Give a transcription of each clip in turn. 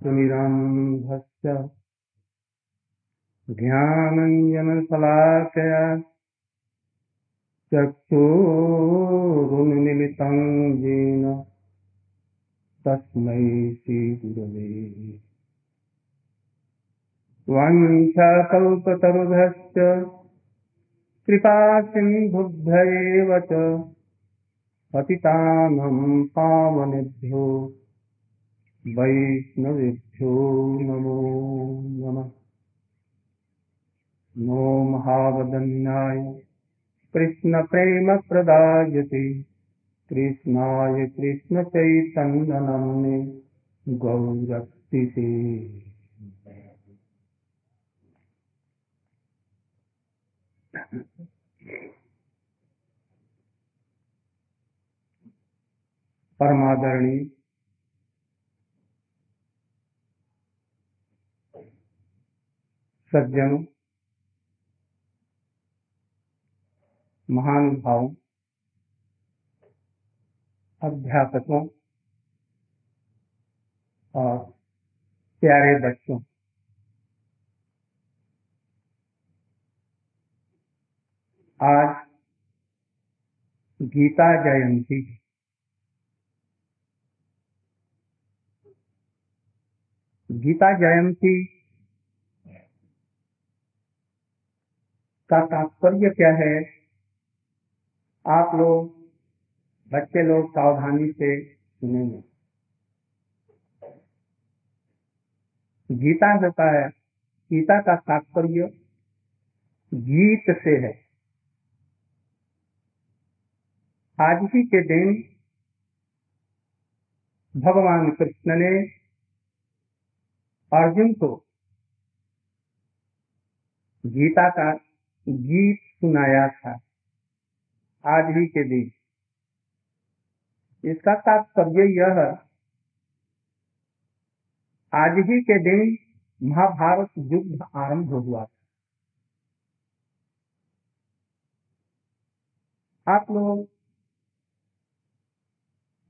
सुमिरन्धस्य ज्ञानञ्जनशलाकया चक्षुरुन्मिलितं येन तस्मै श्रीगुरवे। वंशकल्पतरुभ्यश्च कृपासिन्धुभ्यैव च पतितानं पावनेभ्यो। वैष्णवेभ्यो नमो नमः। नो महावदन्याय। कृष्णप्रेमप्रदायते। कृष्णाय कृष्णचैतन्यनम्ने गौरक्तिते। परमादरणी सज्जनों महानुभावों अध्यापकों और प्यारे बच्चों। आज गीता जयंती गीता जयंती का तात्पर्य क्या है? आप लोग, बच्चे लोग सावधानी से सुनेंगे। गीता होता है, गीता का तात्पर्य गीत से है। आज ही के दिन भगवान कृष्ण ने अर्जुन को गीता का गीत सुनाया था। आज ही के दिन। इसका तात्पर्य यह आज ही के दिन महाभारत युद्ध आरंभ हुआ था। आप लोग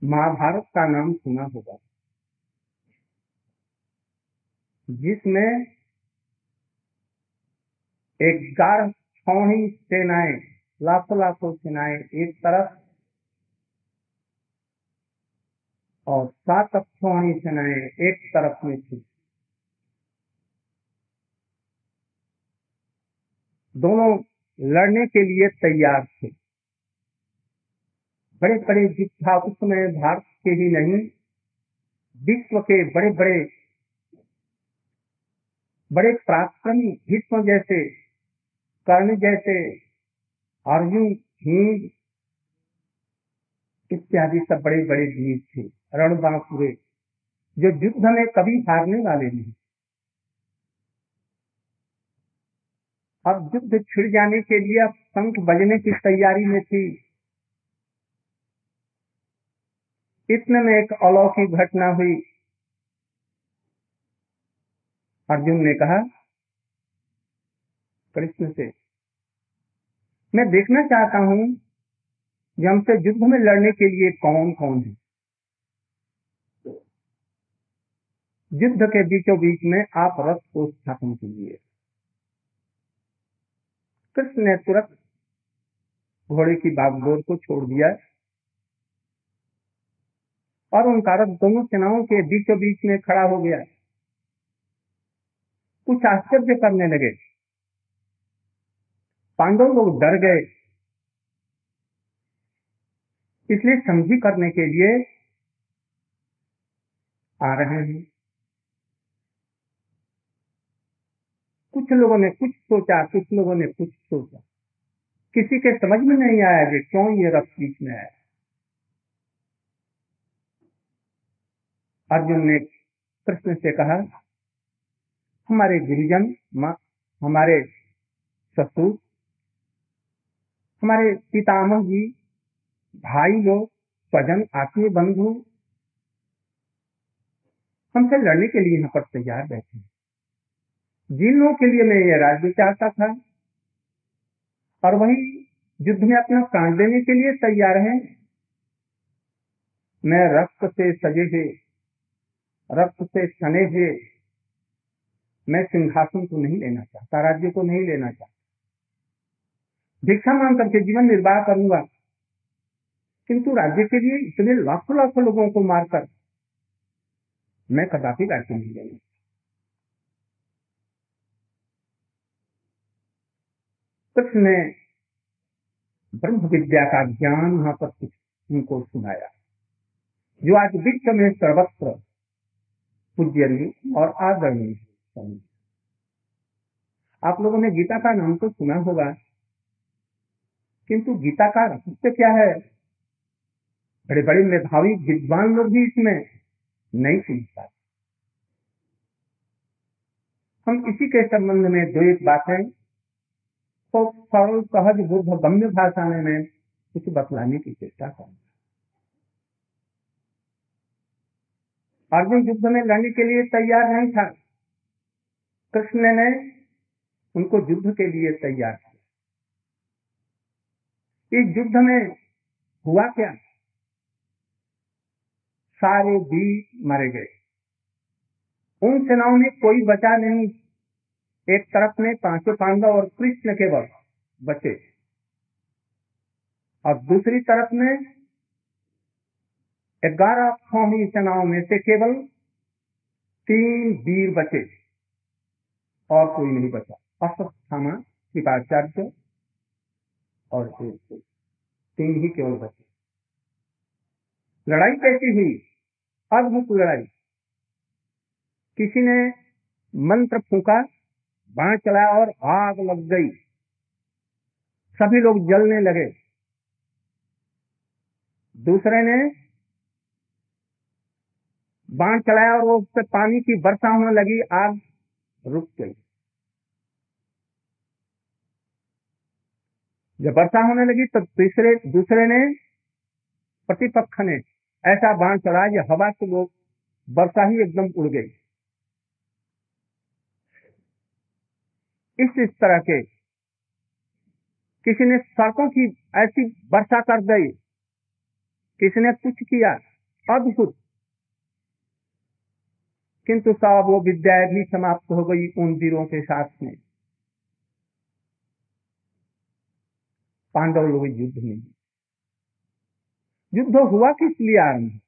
महाभारत का नाम सुना होगा, जिसमें छौणी सेनाएँ, लाखों लाखों सेनाएँ एक तरफ़ और सात छौणी सेनाएँ एक तरफ़ में थी। दोनों लड़ने के लिए तैयार थे। बड़े बड़े युद्धा उस समय भारत के ही नहीं, विश्व के बड़े बड़े बड़े पराक्रमी भीष्म जैसे कर्ण जैसे अर्जुन भीम इत्यादि सब बड़े बड़े वीर थे रणबांकुरे जो युद्ध में कभी हारने वाले नहीं। अब युद्ध छिड़ जाने के लिए अब शंख बजने की तैयारी में थी। इतने में एक अलौकिक घटना हुई। अर्जुन ने कहा, कृष्ण से मैं देखना चाहता हूँ हमसे युद्ध में लड़ने के लिए कौन कौन है। युद्ध के बीचों बीच में आप रथ को स्थापन कीजिए। कृष्ण ने तुरंत घोड़े की बागडोर को छोड़ दिया और उनका रथ दोनों सेनाओं के बीचों बीच में खड़ा हो गया। कुछ आश्चर्य करने लगे। पांडव लोग डर गए। इसलिए समझी करने के लिए आ रहे हैं। कुछ लोगों ने कुछ सोचा, कुछ लोगों ने कुछ सोचा। किसी के समझ में नहीं आया कि क्यों ये रथ बीच में आया अर्जुन ने कृष्ण से कहा, हमारे गुरुजन हमारे ससुर हमारे पितामह जी, भाई लोग, स्वजन, आत्मीय बंधु, हमसे लड़ने के लिए यहाँ पर तैयार बैठे जिन लोगों के लिए मैं ये राज्य चाहता था, और वही युद्ध में अपना प्राण देने के लिए तैयार है, मैं रक्त से सजे हुए रक्त से सने हुए मैं सिंहासन को नहीं लेना चाहता, राज्य को नहीं लेना चाहता। भिक्षा मांग करके जीवन निर्वाह करूँगा किंतु राज्य के लिए इतने लाखों लाखों लोगों को मारकर मैं कदापि राज्य नहीं लेना कृष्ण ने ब्रह्म विद्या का ज्ञान वहाँ पर उनको सुनाया, जो आज विश्व में सर्वत्र पूज्यनीय और आदरणीय आप लोगों ने गीता का नाम तो सुना होगा। किंतु गीता का रहस्य क्या है? बड़े बड़े मेधावी विद्वान लोग भी इसमें नहीं सुन पाते। हम इसी के संबंध में दो एक बातें तो सरल, सहज, बुद्ध, गम्य भाषा में मैं कुछ बतलाने की चेष्टा करूँगा अर्जुन युद्ध में लड़ने के लिए तैयार नहीं था। कृष्ण ने उनको युद्ध के लिए तैयार इस युद्ध में हुआ क्या? सारे वीर मारे गए। उन सेनाओं में कोई बचा नहीं। एक तरफ़ में पाँचों पांडव और कृष्ण केवल बचे। और दूसरी तरफ़ में ग्यारह स्वामी सेनाओं में से केवल तीन वीर बचे और कोई नहीं बचा। अश्वत्थामा कृपाचार्य और तीन ही केवल बचे लड़ाई कैसी हुई? अद्भुत लड़ाई। किसी ने मंत्र फूका, बाण चलाया और आग लग गई। सभी लोग जलने लगे। दूसरे ने बाण चलाया और वो उससे पानी की वर्षा होने लगी, आग रुक गई। जब वर्षा होने लगी तो तीसरे, दूसरे ने प्रतिपक्ष ने ऐसा बाण चलाया कि हवा से लोग वर्षा ही एकदम उड़ गई इस इस तरह के किसी ने सड़कों की ऐसी वर्षा कर दी, किसी ने कुछ किया अद्भुत किंतु सब वो विद्या भी समाप्त हो गई उन वीरों के साथ में पांडव लोग युद्ध में युद्ध हुआ किस लिए आरंभ?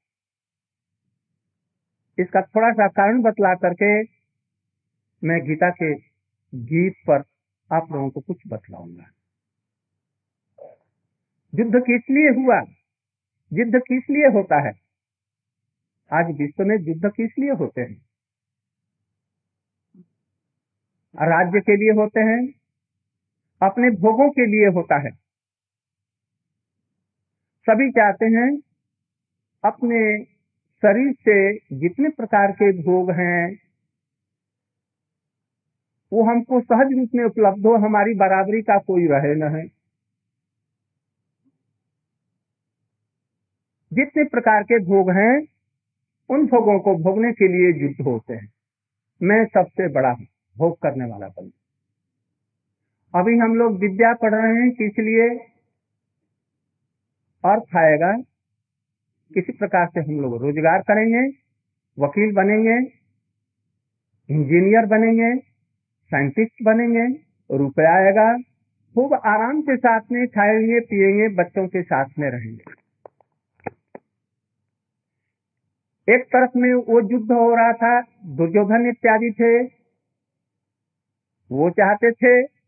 इसका थोड़ा सा कारण बतला करके मैं गीता के गीत पर आप लोगों को कुछ बतलाऊँगा। युद्ध किस लिए हुआ? युद्ध किस लिए होता है? आज विश्व में युद्ध किस लिए होते हैं? राज्य के लिए होते हैं? अपने भोगों के लिए होता है? सभी चाहते हैं अपने शरीर से जितने प्रकार के भोग हैं, वो हमको सहज रूप में उपलब्ध हो, हमारी बराबरी का कोई रहे न है। जितने प्रकार के भोग हैं, उन भोगों को भोगने के लिए युद्ध होते हैं। मैं सबसे बड़ा भोग करने वाला बन। अभी हम लोग विद्या पढ़ रहे हैं, किस लिए? अर्थ आएगा, किसी प्रकार से हम लोग रोज़गार करेंगे, वकील बनेंगे, इंजीनियर बनेंगे, साइंटिस्ट बनेंगे, रुपया आएगा, खूब आराम के साथ में खाएँगे, पिएँगे, बच्चों के साथ में रहेंगे। एक तरफ़ में वो युद्ध हो रहा था, दुर्योधन इत्यादि थे, वो चाहते थे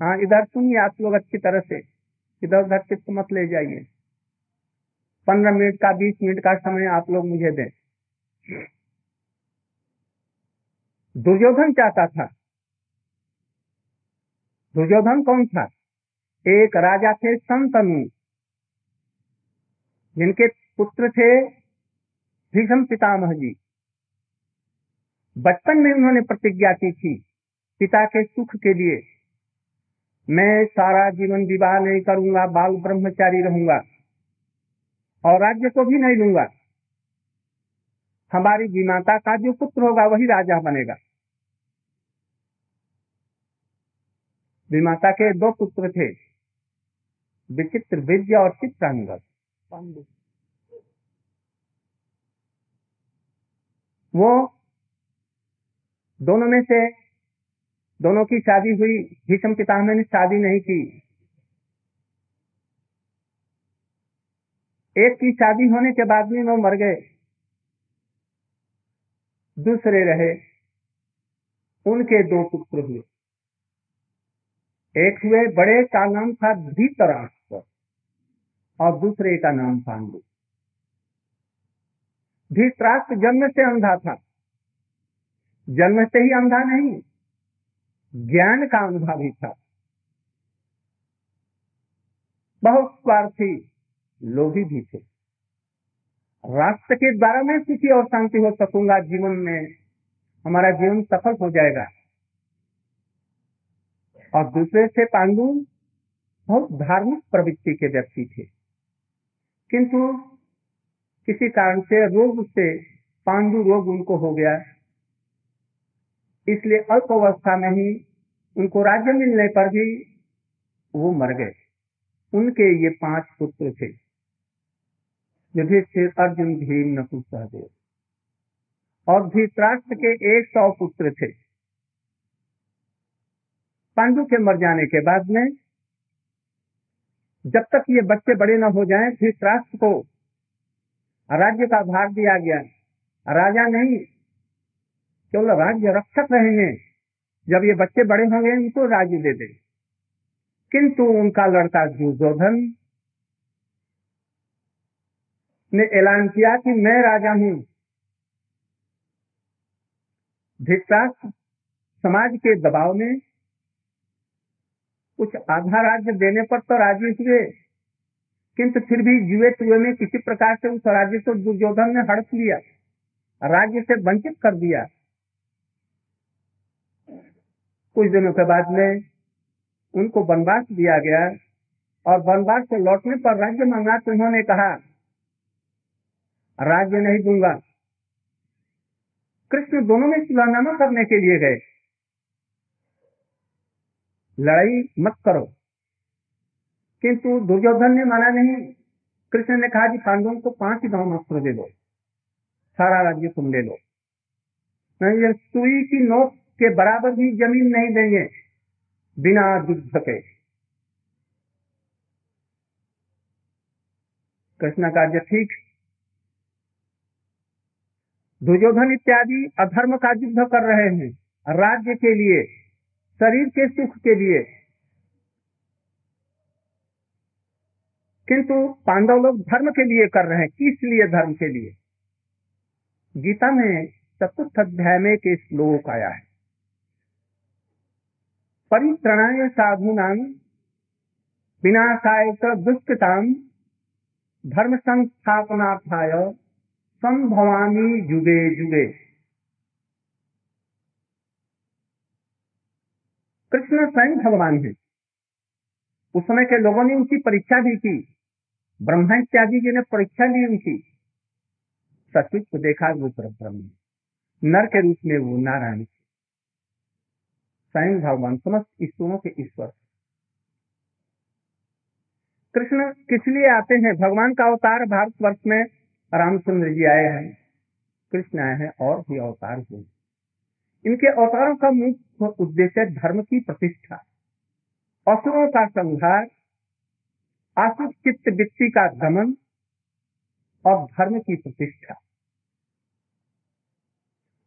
हाँ इधर सुनिए आप लोग अच्छी तरह से। इधर उधर चित्त मत ले जाइए। पंद्रह मिनट का, बीस मिनट का समय आप लोग मुझे दें। दुर्योधन चाहता था। दुर्योधन कौन था? एक राजा थे संतनु, जिनके पुत्र थे भीषम पितामह जी। बचपन में उन्होंने प्रतिज्ञा की थी पिता के सुख के लिए। मैं सारा जीवन विवाह नहीं करूँगा बाल ब्रह्मचारी रहूँगा और राज्य को भी नहीं लूँगा। हमारी विमाता का जो पुत्र होगा वही राजा बनेगा। विमाता के दो पुत्र थे विचित्र विद्य और चित्रांगद वो दोनों में से दोनों की शादी हुई भीषम पितामह ने शादी नहीं की। एक की शादी होने के बाद में वो मर गए। दूसरे रहे। उनके दो पुत्र हुए। एक हुए बड़े का नाम था धीतराष्ट्र और दूसरे का नाम पांडु। धीतराष्ट्र जन्म से अंधा था। जन्म से ही अंधा नहीं ज्ञान का अंधा भी था। बहुत स्वार्थी लोभी भी थे। राष्ट्र के द्वारा मैं सुखी और शांति हो सकूँगा, जीवन में हमारा जीवन सफल हो जाएगा। और दूसरे से पांडु बहुत धार्मिक प्रवृत्ति के व्यक्ति थे। किंतु किसी कारण से रोग से पांडु रोग उनको हो गया। इसलिए अल्प अवस्था में ही, उनको राज्य मिलने पर भी वो मर गए। उनके ये पाँच पुत्र थे। युधिष्ठिर, अर्जुन, भीम नकुल सहदेव और धृतराष्ट्र के एक सौ पुत्र थे। पांडु के मर जाने के बाद में, जब तक ये बच्चे बड़े न हो जाएँ, धृतराष्ट्र को राज्य का भाग दिया गया। राजा नहीं केवल राज्य रक्षक रहेंगे जब ये बच्चे बड़े होंगे उनको राज्य दे दे। किंतु उनका लड़का दुर्योधन ने ऐलान किया कि मैं राजा हूँ। धिक्राष्ट्र समाज के दबाव में कुछ आधा राज्य देने पर तो राज़ी हुए। किंतु फिर भी जुए तुए में किसी प्रकार से उस राज्य को दुर्योधन ने हड़प लिया, राज्य से वंचित कर दिया। कुछ दिनों के बाद में उनको वनवास दिया गया और वनवास से लौटने पर राज्य मंगा तो उन्होंने कहा, राज्य नहीं दूँगा। कृष्ण दोनों में सुलहनामा करने के लिए गए। लड़ाई मत करो। किंतु दुर्योधन ने माना नहीं, कृष्ण ने कहा कि पांडवों को पाँच गाँव मात्र दे दो, सारा राज्य तुम ले लो। नहीं सुई की नोक के बराबर भी ज़मीन नहीं देंगे, बिना युद्ध के कृष्ण का ठीक। दुर्योधन इत्यादि अधर्म का युद्ध कर रहे हैं, राज्य के लिए, शरीर के सुख के लिए। किंतु पांडव लोग धर्म के लिए कर रहे हैं, किस लिए धर्म के लिए? गीता में चतुर्थ अध्याय में के श्लोक आया है। परित्रणाय साधुनाम विनाशाय दुष्कृताम धर्म संस्थापनार्थाय संभवामी जुगे जुगे। कृष्ण स्वयं भगवान है। उस समय के लोगों ने उनकी परीक्षा भी की। ब्रह्मा इत्यादि जी ने परीक्षा ली उनकी। सचुच को देखा वो पर ब्रह्म नर के रूप में वो नारायण स्वयं भगवान, समस्त ईश्वरों के ईश्वर। कृष्ण किस लिए आते हैं? भगवान का अवतार भारतवर्ष में रामचंद्र जी आए हैं। कृष्ण आए हैं और भी अवतार हुए। इनके अवतारों का मुख्य उद्देश्य धर्म की प्रतिष्ठा, असुरों का संहार आसुर चित्त वृत्ति का दमन और धर्म की प्रतिष्ठा।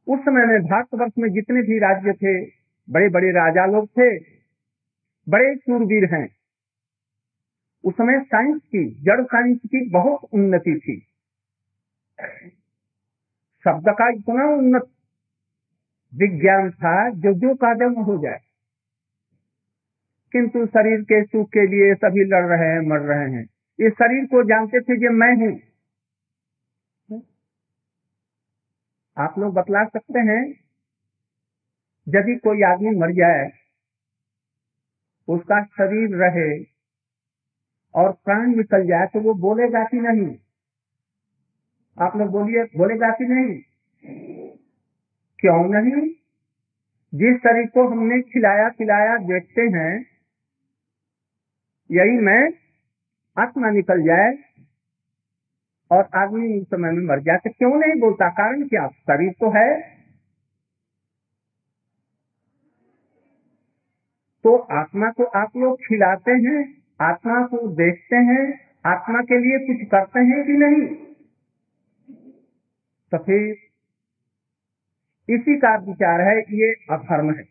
उस समय में भारतवर्ष में जितने भी राज्य थे बड़े बड़े राजा लोग थे, बड़े सूरवीर हैं। उस समय साइंस की, जड़ साइंस की बहुत उन्नति थी। शब्द का इतना उन्नत विज्ञान था जो जो कादम हो जाए। किंतु शरीर के सुख के लिए सभी लड़ रहे हैं, मर रहे हैं। इस शरीर को जानते थे कि मैं हूँ। आप लोग बतला सकते हैं यदि कोई आदमी मर जाए, उसका शरीर रहे और प्राण निकल जाए तो वो बोलेगा कि नहीं। आप लोग बोलिए, बोलेगा कि नहीं? क्यों नहीं? जिस शरीर को हमने खिलाया, पिलाया, देखते हैं, यही मैं आत्मा निकल जाए और आदमी उस समय में मर जाए तो क्यों नहीं बोलता? कारण क्या? शरीर तो है। तो आत्मा को आप लोग खिलाते हैं, आत्मा को देखते हैं, आत्मा के लिए कुछ करते हैं कि नहीं? तो फिर इसी का विचार है, ये अधर्म है।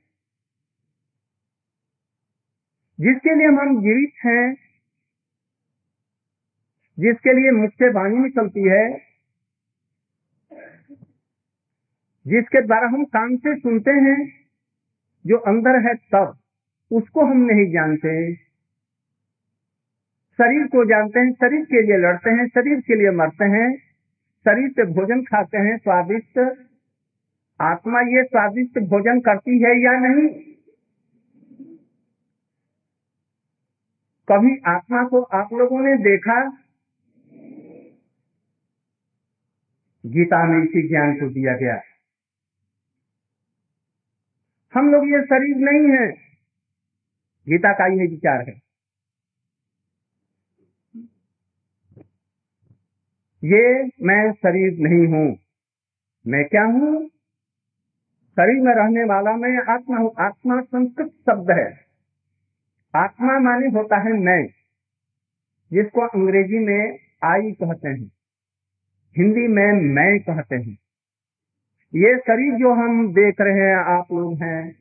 जिसके लिए हम जीवित हैं, जिसके लिए मुख से वाणी निकलती है, जिसके द्वारा हम कान से सुनते हैं, जो अंदर है तब। उसको हम नहीं जानते। शरीर को जानते हैं, शरीर के लिए लड़ते हैं, शरीर के लिए मरते हैं, शरीर से भोजन खाते हैं, स्वादिष्ट। आत्मा ये स्वादिष्ट भोजन करती है या नहीं? कभी आत्मा को आप लोगों ने देखा? गीता में इसी ज्ञान को दिया गया। हम लोग ये शरीर नहीं है। गीता का यही विचार है। ये मैं शरीर नहीं हूँ। मैं क्या हूँ? शरीर में रहने वाला मैं आत्मा हूँ। आत्मा संस्कृत शब्द है। आत्मा माने होता है मैं, जिसको अंग्रेज़ी में आई कहते हैं। हिंदी में मैं कहते हैं। ये शरीर जो हम देख रहे हैं, आप लोग हैं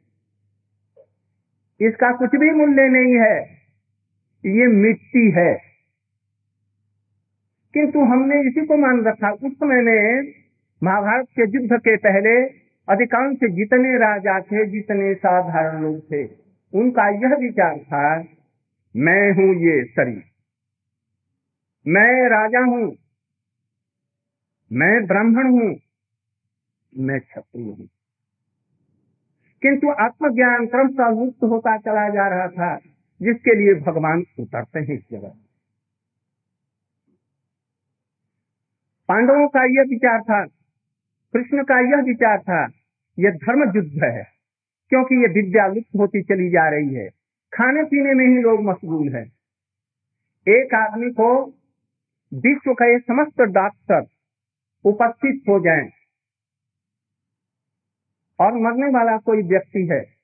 इसका कुछ भी मूल्य नहीं है। ये मिट्टी है। किंतु हमने इसी को मान रखा। उस समय में महाभारत के युद्ध के पहले अधिकांश जितने राजा थे, जितने साधारण लोग थे, उनका यह विचार था, मैं हूँ ये शरीर। मैं राजा हूँ। मैं ब्राह्मण हूँ। मैं क्षत्रिय हूँ। किंतु आत्मज्ञान क्रमशः मुक्त होता चला जा रहा था, जिसके लिए भगवान उतरते हैं इस जगह। पांडवों का यह विचार था, कृष्ण का यह विचार था, यह धर्म युद्ध है, क्योंकि ये विद्या लुप्त होती चली जा रही है। खाने पीने में ही लोग मशगूल है। एक आदमी को विश्व का समस्त डॉक्टर उपस्थित हो जाएँ। और मरने वाला कोई व्यक्ति है।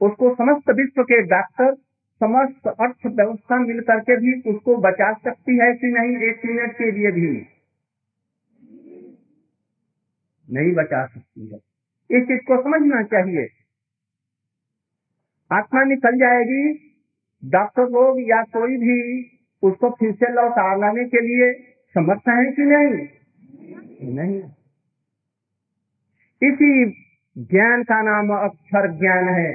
उसको समस्त विश्व के डॉक्टर समस्त अर्थव्यवस्था मिल करके भी उसको बचा सकती है कि नहीं, एक मिनट के लिए भी? नहीं बचा सकती है। इस चीज़ को समझना चाहिए। आत्मा निकल जाएगी डॉक्टर लोग या कोई भी, उसको फिर से लौटा लाने के लिए समर्थ है कि नहीं? नहीं। इसी ज्ञान का नाम अक्षर ज्ञान है।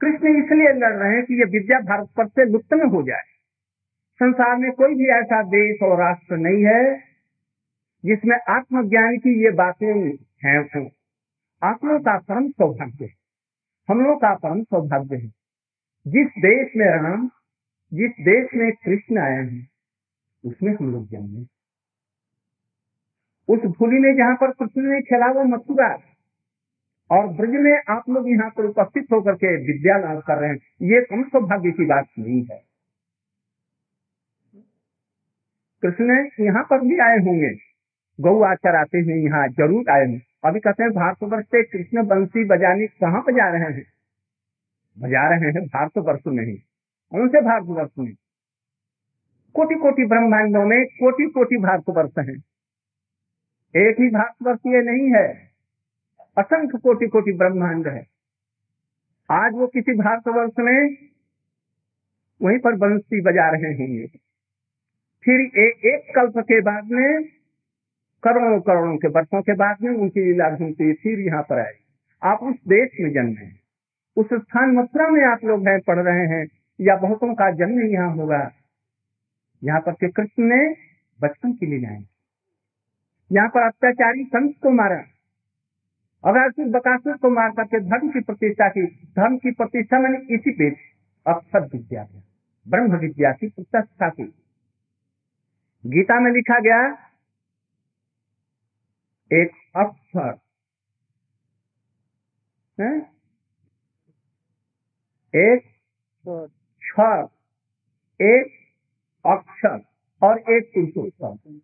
कृष्ण इसलिए लड़ रहे हैं कि ये विद्या भारत पर से लुप्त न हो जाए। संसार में कोई भी ऐसा देश और राष्ट्र नहीं है जिसमें आत्मज्ञान की ये बातें हैं। तो आप लोग का परम सौभाग्य है। हम लोग का परम सौभाग्य है। जिस देश में राम, जिस देश में कृष्ण आए हैं, उसमें हम लोग जन्मे। उस भूलि में जहाँ पर कृष्ण ने खेला वो मथुरा। और ब्रज में आप लोग यहाँ पर उपस्थित होकर के विद्या लाभ कर रहे हैं। ये कम सौभाग्य की बात नहीं है। कृष्ण यहाँ पर भी आए होंगे। गौ आचराते हैं यहाँ, ज़रूर आए हैं अभी कहते हैं भारतवर्ष से कृष्ण बंसी बजाने कहाँ बजा रहे हैं? बजा रहे हैं भारतवर्ष में ही कौन से भारतवर्ष में? कोटि कोटि ब्रह्मांडों में कोटि कोटि भारतवर्ष हैं। एक ही भारतवर्ष ये नहीं है। असंख्य कोटि कोटि ब्रह्मांड है। आज वो किसी भारतवर्ष में वहीं पर बंसी बजा रहे होंगे। फिर ए, एक कल्प के बाद में करोड़ों करोड़ों के वर्षों के बाद में उनकी लीला घूमती फिर यहाँ पर आई। आप उस देश में जन्मे हैं। उस स्थान मथुरा में आप लोग हैं पढ़ रहे हैं या बहुतों का जन्म यहाँ होगा। यहाँ पर के कृष्ण ने बचपन की लीलाएँ यहाँ पर अत्याचारी संत को मारा। अगासुर बकासुर को मार करके धर्म की प्रतिष्ठा की धर्म की प्रतिष्ठा मैंने इसी पे अक्षर विद्या ब्रह्म विद्या की प्रतिष्ठा की। गीता में लिखा गया एक अक्षर। एक क्षर एक अक्षर और एक पुरुषोत्तम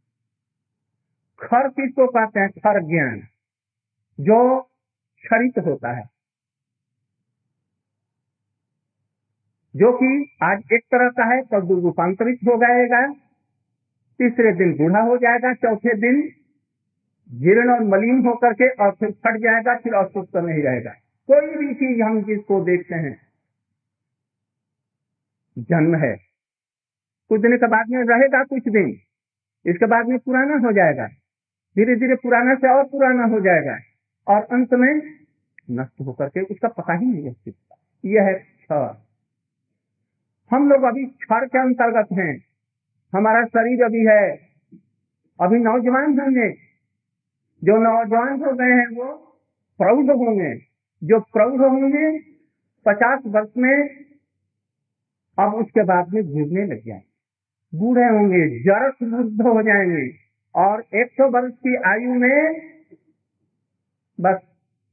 खर किसको कहते हैं? खर ज्ञान, जो क्षरित होता है। जो कि आज एक तरह का है, कल रूपांतरित हो जाएगा, तीसरे दिन बूढ़ा हो जाएगा, चौथे दिन जीर्ण और मलिन होकर के और फिर फट जाएगा, फिर अस्वस्थ नहीं रहेगा। कोई भी चीज़ हम जिसको देखते हैं, जन्म है। कुछ दिन के बाद में रहेगा, कुछ दिन। इसके बाद में पुराना हो जाएगा। धीरे धीरे पुराना से और पुराना हो जाएगा। और अंत में नष्ट होकर के उसका पता ही नहीं है यह है क्षर हम लोग अभी क्षर के अंतर्गत हैं। हमारा शरीर अभी है। अभी नौजवान होंगे। जो नौजवान हो गए हैं वो प्रौढ़ होंगे। जो प्रौढ़ होंगे, पचास वर्ष में अब उसके बाद में घूमने लग जाएँगे। बूढ़े होंगे जरस बुद्ध हो जाएँगे। और एक सौ वर्ष की आयु में बस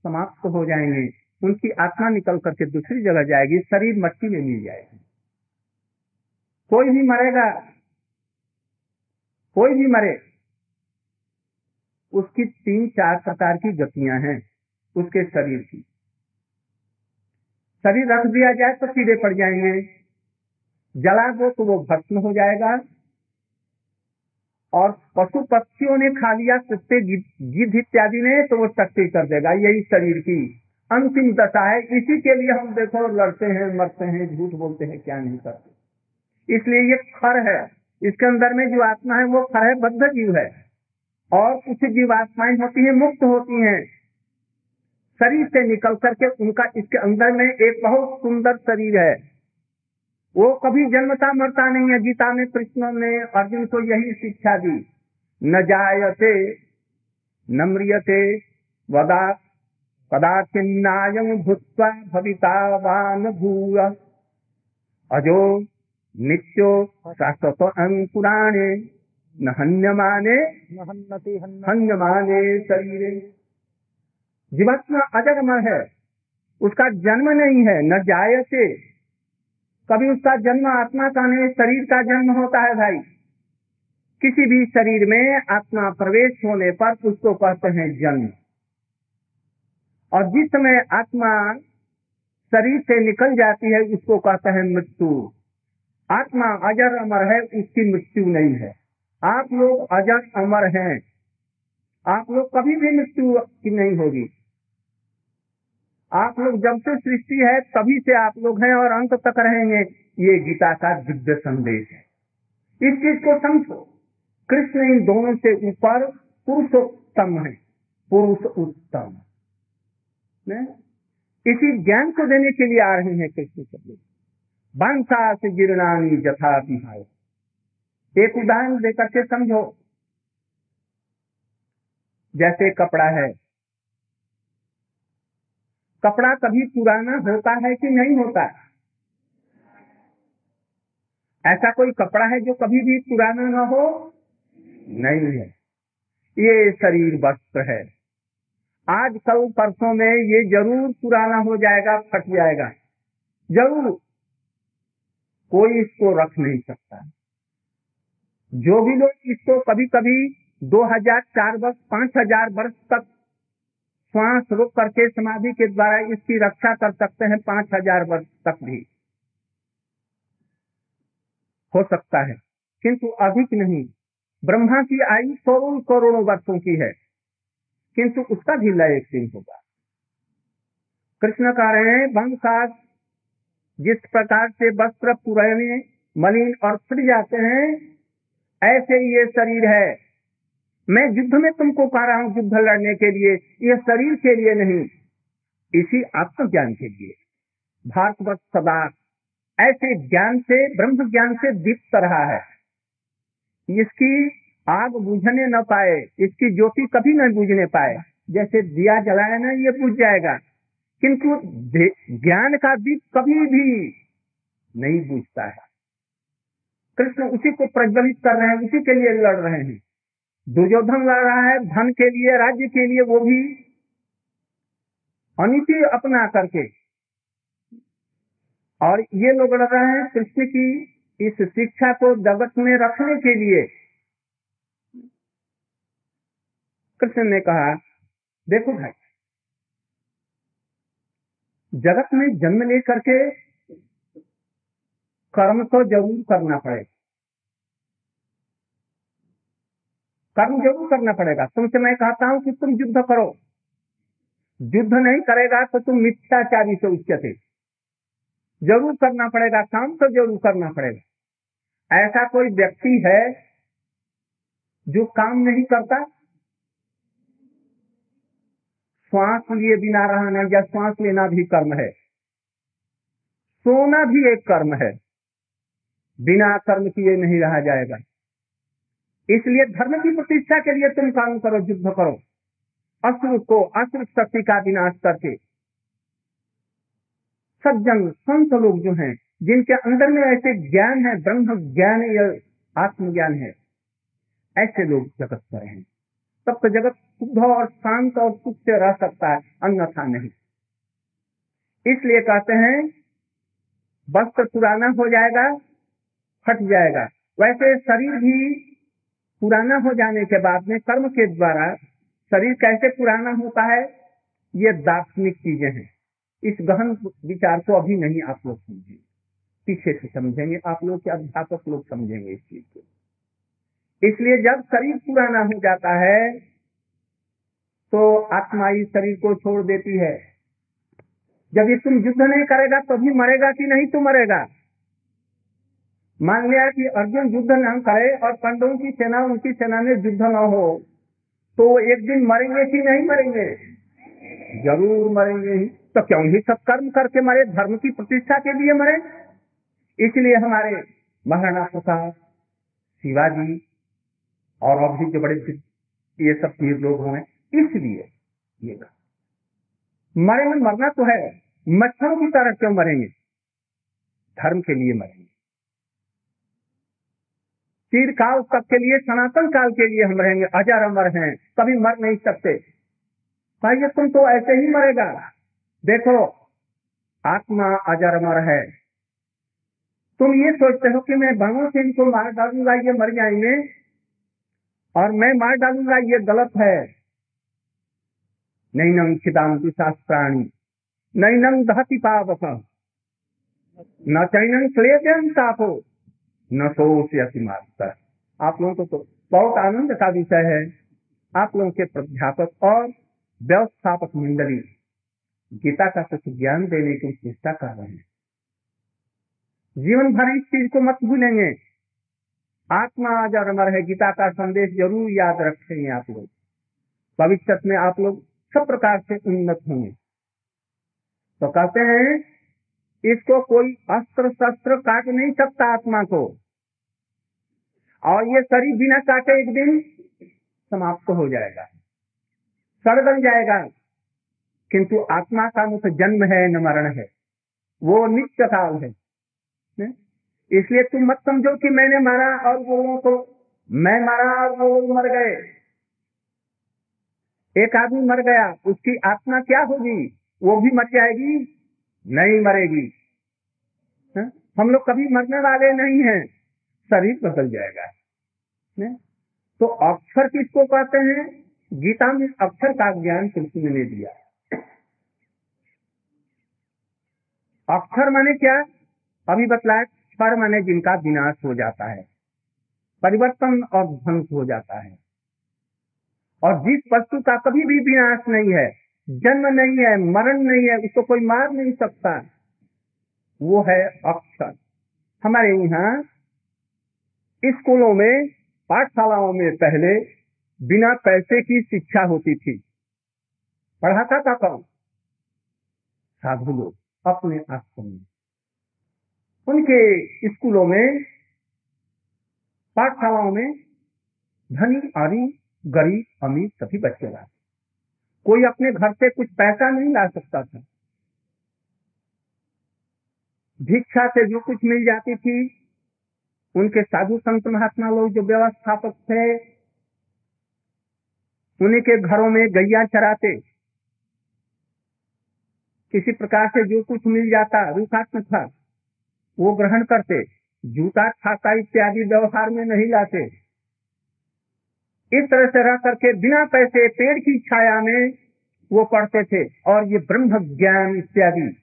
समाप्त हो जाएँगे। उनकी आत्मा निकल करके दूसरी जगह जाएगी, शरीर मट्टी में मिल जाएगी। कोई भी मरेगा। कोई भी मरे। उसकी तीन चार प्रकार की गतियाँ हैं, उसके शरीर की। शरीर रख दिया जाए तो कीड़े पड़ जाएँगे। जला दो तो वो भस्म हो जाएगा। और पशु पक्षियों ने खा लिया कुत्ते गिद्ध इत्यादि ने तो वो शक्ति कर देगा, यही शरीर की अंतिम दशा है। इसी के लिए हम देखो, लड़ते हैं, मरते हैं, झूठ बोलते हैं, क्या नहीं करते। इसलिए ये खर है। इसके अंदर में जो आत्मा है, वो खर है, बद्ध जीव है। और कुछ जीवात्माएँ होती है, मुक्त होती हैं। शरीर से निकल करके उनका, इसके अंदर में एक बहुत सुंदर शरीर है। वो कभी जन्मता मरता नहीं है। गीता में कृष्ण ने अर्जुन को यही शिक्षा दी न जायते न म्रियते वदा कदाचिन्नायम भूत्वा भवितावान भूय अजो नित्यो शाश्वत अंकुराणे न हन्यमाने हन्यमाने शरीर। जीवात्मा अजगमय है। उसका जन्म नहीं है। न जायते कभी उसका जन्म आत्मा का नहीं, शरीर का जन्म होता है भाई। किसी भी शरीर में आत्मा प्रवेश होने पर उसको कहते हैं जन्म। और जिस समय आत्मा शरीर से निकल जाती है, उसको कहते हैं मृत्यु। आत्मा अजर अमर है, उसकी मृत्यु नहीं है। आप लोग अजर अमर हैं। आप लोग कभी भी मृत्यु की नहीं होगी। आप लोग जब से सृष्टि है, तभी से आप लोग हैं और अंत तक रहेंगे। ये गीता का दिव्य संदेश है। इस चीज़ को समझो। कृष्ण इन दोनों से ऊपर पुरुषोत्तम है। पुरुष उत्तम इसी ज्ञान को देने के लिए आ रहे हैं कृष्ण शब्द। बांसा से गिरनानी जथा बिहार एक उदाहरण देकर के समझो। जैसे कपड़ा है कपड़ा कभी पुराना होता है कि नहीं होता? ऐसा कोई कपड़ा है जो कभी भी पुराना न हो? नहीं है। ये शरीर वस्त्र है। आज कल परसों में ये ज़रूर पुराना हो जाएगा, फट जाएगा। ज़रूर। कोई इसको रख नहीं सकता। जो भी लोग इसको कभी कभी दो हज़ार चार वर्ष, पाँच हज़ार वर्ष तक श्वास रोक करके समाधि के द्वारा इसकी रक्षा कर सकते हैं पाँच हज़ार वर्ष तक भी। हो सकता है, किंतु अधिक नहीं। ब्रह्मा की आयु करोड़ करोड़ों वर्षों की है, किंतु उसका भी लय एक दिन होगा। कृष्ण कह रहे हैं भंग वंशास जिस प्रकार से वस्त्र पुराने, मलिन और फिर जाते हैं, ऐसे ये शरीर है। मैं युद्ध में तुमको कह रहा हूँ, युद्ध लड़ने के लिए, यह शरीर के लिए नहीं। इसी आत्मज्ञान के लिए। भारतवर्ष सदा ऐसे ज्ञान से ब्रह्म ज्ञान से दीप्त रहा है। इसकी आग बुझने न पाए, इसकी ज्योति कभी न बुझने पाए। जैसे दिया जलाया ना, ये बुझ जाएगा। किंतु ज्ञान का दीप कभी भी नहीं बुझता है। कृष्ण उसी को प्रज्वलित कर रहे हैं, उसी के लिए लड़ रहे हैं। दुर्योधन लड़ रहा है, धन के लिए, राज्य के लिए, वो भी अनिति अपना करके। और ये लोग लड़ रहे हैं कृष्ण की इस शिक्षा को जगत में रखने के लिए। कृष्ण ने कहा, देखो भाई, जगत में जन्म लेकर के कर्म तो ज़रूर करना पड़ेगा। कर्म ज़रूर करना पड़ेगा। तुमसे मैं कहता हूँ कि तुम युद्ध करो। युद्ध नहीं करेगा तो तुम मिथ्याचारी से उच्चते। ज़रूर करना पड़ेगा, काम तो ज़रूर करना पड़ेगा। ऐसा कोई व्यक्ति है जो काम नहीं करता? श्वास लिए बिना रहना या श्वास लेना भी कर्म है। सोना भी एक कर्म है। बिना कर्म किए नहीं रहा जाएगा। इसलिए धर्म की प्रतिष्ठा के लिए तुम काम करो युद्ध करो। अस्त्र को अस्त्र शक्ति का विनाश करके। सज्जन, संत लोग जो हैं, जिनके अंदर में ऐसे ज्ञान है ब्रह्म ज्ञान या आत्मज्ञान है, ऐसे लोग जगत पर हैं। तब तो जगत शुद्ध और शांत और सुख से रह सकता है, अन्यथा नहीं। इसलिए कहते हैं, वस्त्र पुराना हो जाएगा, फट जाएगा। वैसे शरीर भी पुराना हो जाने के बाद में कर्म के द्वारा शरीर कैसे पुराना होता है, ये दार्शनिक चीज़ें हैं। इस गहन विचार को अभी नहीं आप लोग समझेंगे। पीछे से समझेंगे, आप लोग के अध्यापक लोग समझेंगे इस चीज़ को। इसलिए जब शरीर पुराना हो जाता है तो आत्मा इस शरीर को छोड़ देती है। जब ये तुम युद्ध नहीं करेगा, तभी तो मरेगा कि नहीं तो मरेगा? मान लिया कि अर्जुन युद्ध न करे और पांडवों की सेना, उनकी सेना में युद्ध न हो तो एक दिन मरेंगे कि नहीं मरेंगे? ज़रूर मरेंगे ही। तो क्यों ही सब कर्म करके मरे? धर्म की प्रतिष्ठा के लिए मरे? इसलिए हमारे महाराणा प्रताप, शिवाजी और भी जो बड़े ये सब पीर लोग हुए इसलिए ये मरेंगे मरना तो है, मच्छरों की तरह क्यों मरेंगे? धर्म के लिए मरेंगे। चीर काल तक के लिए, सनातन काल के लिए हम रहेंगे अजर अमर हैं, कभी मर नहीं सकते। भाई तुम तो ऐसे ही मरेगा। देखो, आत्मा अजर अमर है। तुम ये सोचते हो कि मैं बाणों से इनको मार डालूँगा, ये मर जाएँगे। और मैं मार डालूँगा, ये गलत है। नहीं नंग खिदांति शास्त्राणी नहीं नंग दहती पावक। न क्लेजन तापो। न सोचती मास्टर आप लोगों को तो बहुत आनंद का विषय है। आप लोगों के प्राध्यापक और व्यवस्थापक मंडली गीता का कुछ ज्ञान देने की चेष्टा कर रहे हैं। जीवन भर इस चीज़ को मत भूलेंगे। आत्मा आज और अमर है। गीता का संदेश ज़रूर याद रखेंगे आप लोग। भविष्य में आप लोग सब प्रकार से उन्नत होंगे। तो कहते हैं, इसको कोई अस्त्र शस्त्र काट नहीं सकता आत्मा को। और ये शरीर बिना काटे एक दिन समाप्त हो जाएगा। सड़ बन जाएगा। किंतु आत्मा का मुख जन्म है न मरण है। वो नित्य काल है। इसलिए तुम मत समझो कि मैंने मारा और वो लोगों को मैं मारा और वो लोग मर गए। एक आदमी मर गया, उसकी आत्मा क्या होगी? वो भी मर जाएगी? नहीं मरेगी। है? हम लोग कभी मरने वाले नहीं हैं। शरीर बदल जाएगा। है? तो अक्षर किसको कहते हैं? गीता में अक्षर का ज्ञान कृष्ण ने दिया। अक्षर माने क्या? अभी बतलाया पर माने जिनका विनाश हो जाता है, परिवर्तन और ध्वंस हो जाता है। और जिस वस्तु का कभी भी विनाश नहीं है, जन्म नहीं है, मरण नहीं है, उसको कोई मार नहीं सकता, वो है अक्षर। हमारे यहाँ स्कूलों में, पाठशालाओं में पहले बिना पैसे की शिक्षा होती थी। पढ़ाता था कौन? साधु लोग, अपने आश्रम में। उनके स्कूलों में, पाठशालाओं में धनी, आदि, गरीब, अमीर सभी बच्चे लाते कोई अपने घर से कुछ पैसा नहीं ला सकता था। भिक्षा से जो कुछ मिल जाती थी उनके साधु संत महात्मा लोग जो व्यवस्थापक थे, उन्हीं के घरों में गैया चराते। किसी प्रकार से जो कुछ मिल जाता रूखा था, वो ग्रहण करते। जूता, छाता इत्यादि व्यवहार में नहीं लाते। इस तरह से रह करके बिना पैसे, पेड़ की छाया में वो पढ़ते थे। और ये ब्रह्म ज्ञान इत्यादि।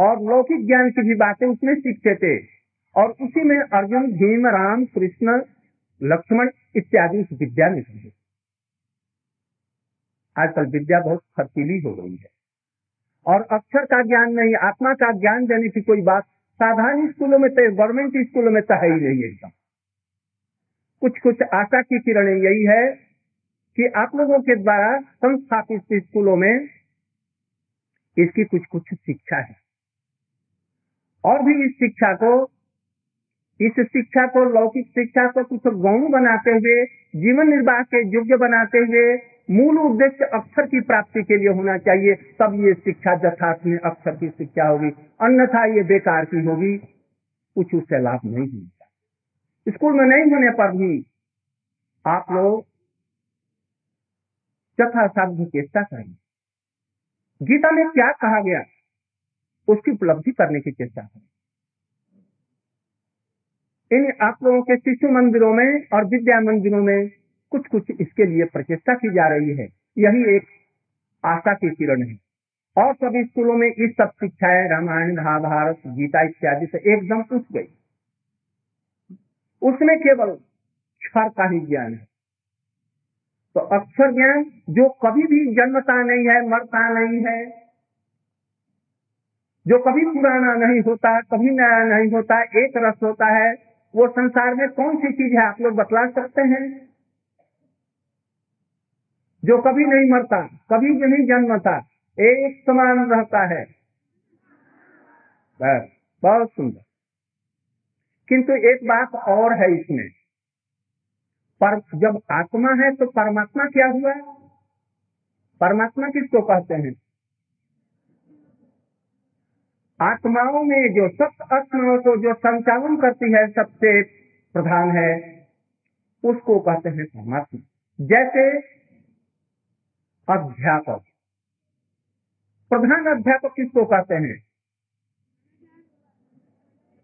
और लौकिक ज्ञान की भी बातें उसमें सीखते थे। और उसी में अर्जुन भीम राम कृष्ण, लक्ष्मण इत्यादि विद्या में समझे आजकल विद्या बहुत खर्चीली हो गई है। और अक्षर का ज्ञान नहीं, आत्मा का ज्ञान देने की कोई बात साधारण स्कूलों में तो गवर्नमेंट स्कूलों में तो है ही नहीं एकदम। कुछ कुछ आशा की किरण यही है कि आप लोगों के द्वारा संस्थापित स्कूलों में इसकी कुछ कुछ शिक्षा है। और भी इस शिक्षा को इस शिक्षा को, लौकिक शिक्षा को कुछ गौण बनाते हुए, जीवन निर्वाह के योग्य बनाते हुए, मूल उद्देश्य अक्षर की प्राप्ति के लिए होना चाहिए। तब ये शिक्षा यथार्थ में अक्षर की शिक्षा होगी। अन्यथा ये बेकार की होगी। कुछ उससे लाभ नहीं मिलता। स्कूल में नहीं होने पर भी आप लोग यथासाध्य चेष्टा करें। गीता में क्या कहा गया? उसकी उपलब्धि करने की चेष्टा करें। इन आप लोगों के शिशु मंदिरों में और विद्या मंदिरों में कुछ कुछ इसके लिए प्रचेष्टा की जा रही है। यही एक आशा की किरण है। और सभी स्कूलों में इस सब शिक्षाएँ, रामायण, महाभारत, गीता इत्यादि से एकदम उठ गई। उसमें केवल क्षर का ही ज्ञान है। तो अक्षर ज्ञान जो कभी भी जन्मता नहीं है, मरता नहीं है, जो कभी पुराना नहीं होता, कभी नया नहीं होता, एक रस होता है वो संसार में कौन सी चीज़ है? आप लोग बतला सकते हैं। जो कभी नहीं मरता, कभी भी नहीं जन्मता, एक समान रहता है। बस, बहुत सुंदर। किंतु एक बात और है इसमें। पर जब आत्मा है तो परमात्मा क्या हुआ? परमात्मा किसको कहते हैं? आत्माओं में जो सप्त आत्माओं को जो संचालन करती है, सबसे प्रधान है। उसको कहते हैं परमात्मा। जैसे अध्यापक। प्रधान अध्यापक किसको कहते हैं?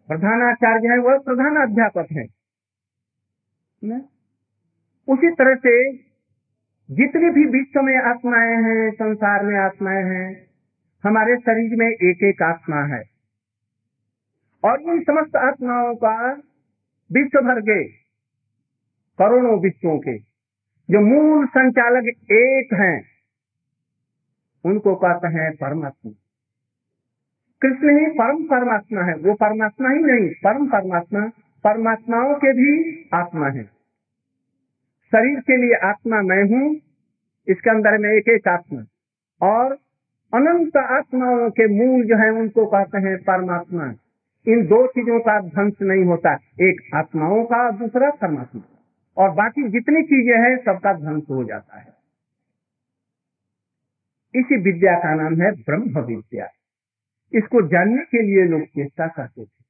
प्रधानाचार्य है, वह प्रधान अध्यापक है। उसी तरह से जितनी भी विश्व में आत्माएँ हैं, संसार में आत्माएँ हैं हमारे शरीर में एक एक आत्मा है। और इन समस्त आत्माओं का विश्व भर के, करोड़ों विश्वों के, जो मूल संचालक एक हैं, उनको कहते हैं परमात्मा। कृष्ण ही परम परमात्मा है, वो परमात्मा ही नहीं, परम परमात्मा, परमात्माओं के भी आत्मा है। शरीर के लिए आत्मा मैं हूँ, इसके अंदर में एक एक आत्मा। और अनंत आत्माओं के मूल जो है, उनको कहते हैं परमात्मा। इन दो चीज़ों का ध्वंस नहीं होता। एक आत्माओं का, दूसरा परमात्मा। और बाकी जितनी चीज़ें हैं, सबका ध्वंस हो जाता है। इसी विद्या का नाम है ब्रह्म विद्या। इसको जानने के लिए लोग चेष्टा करते थे।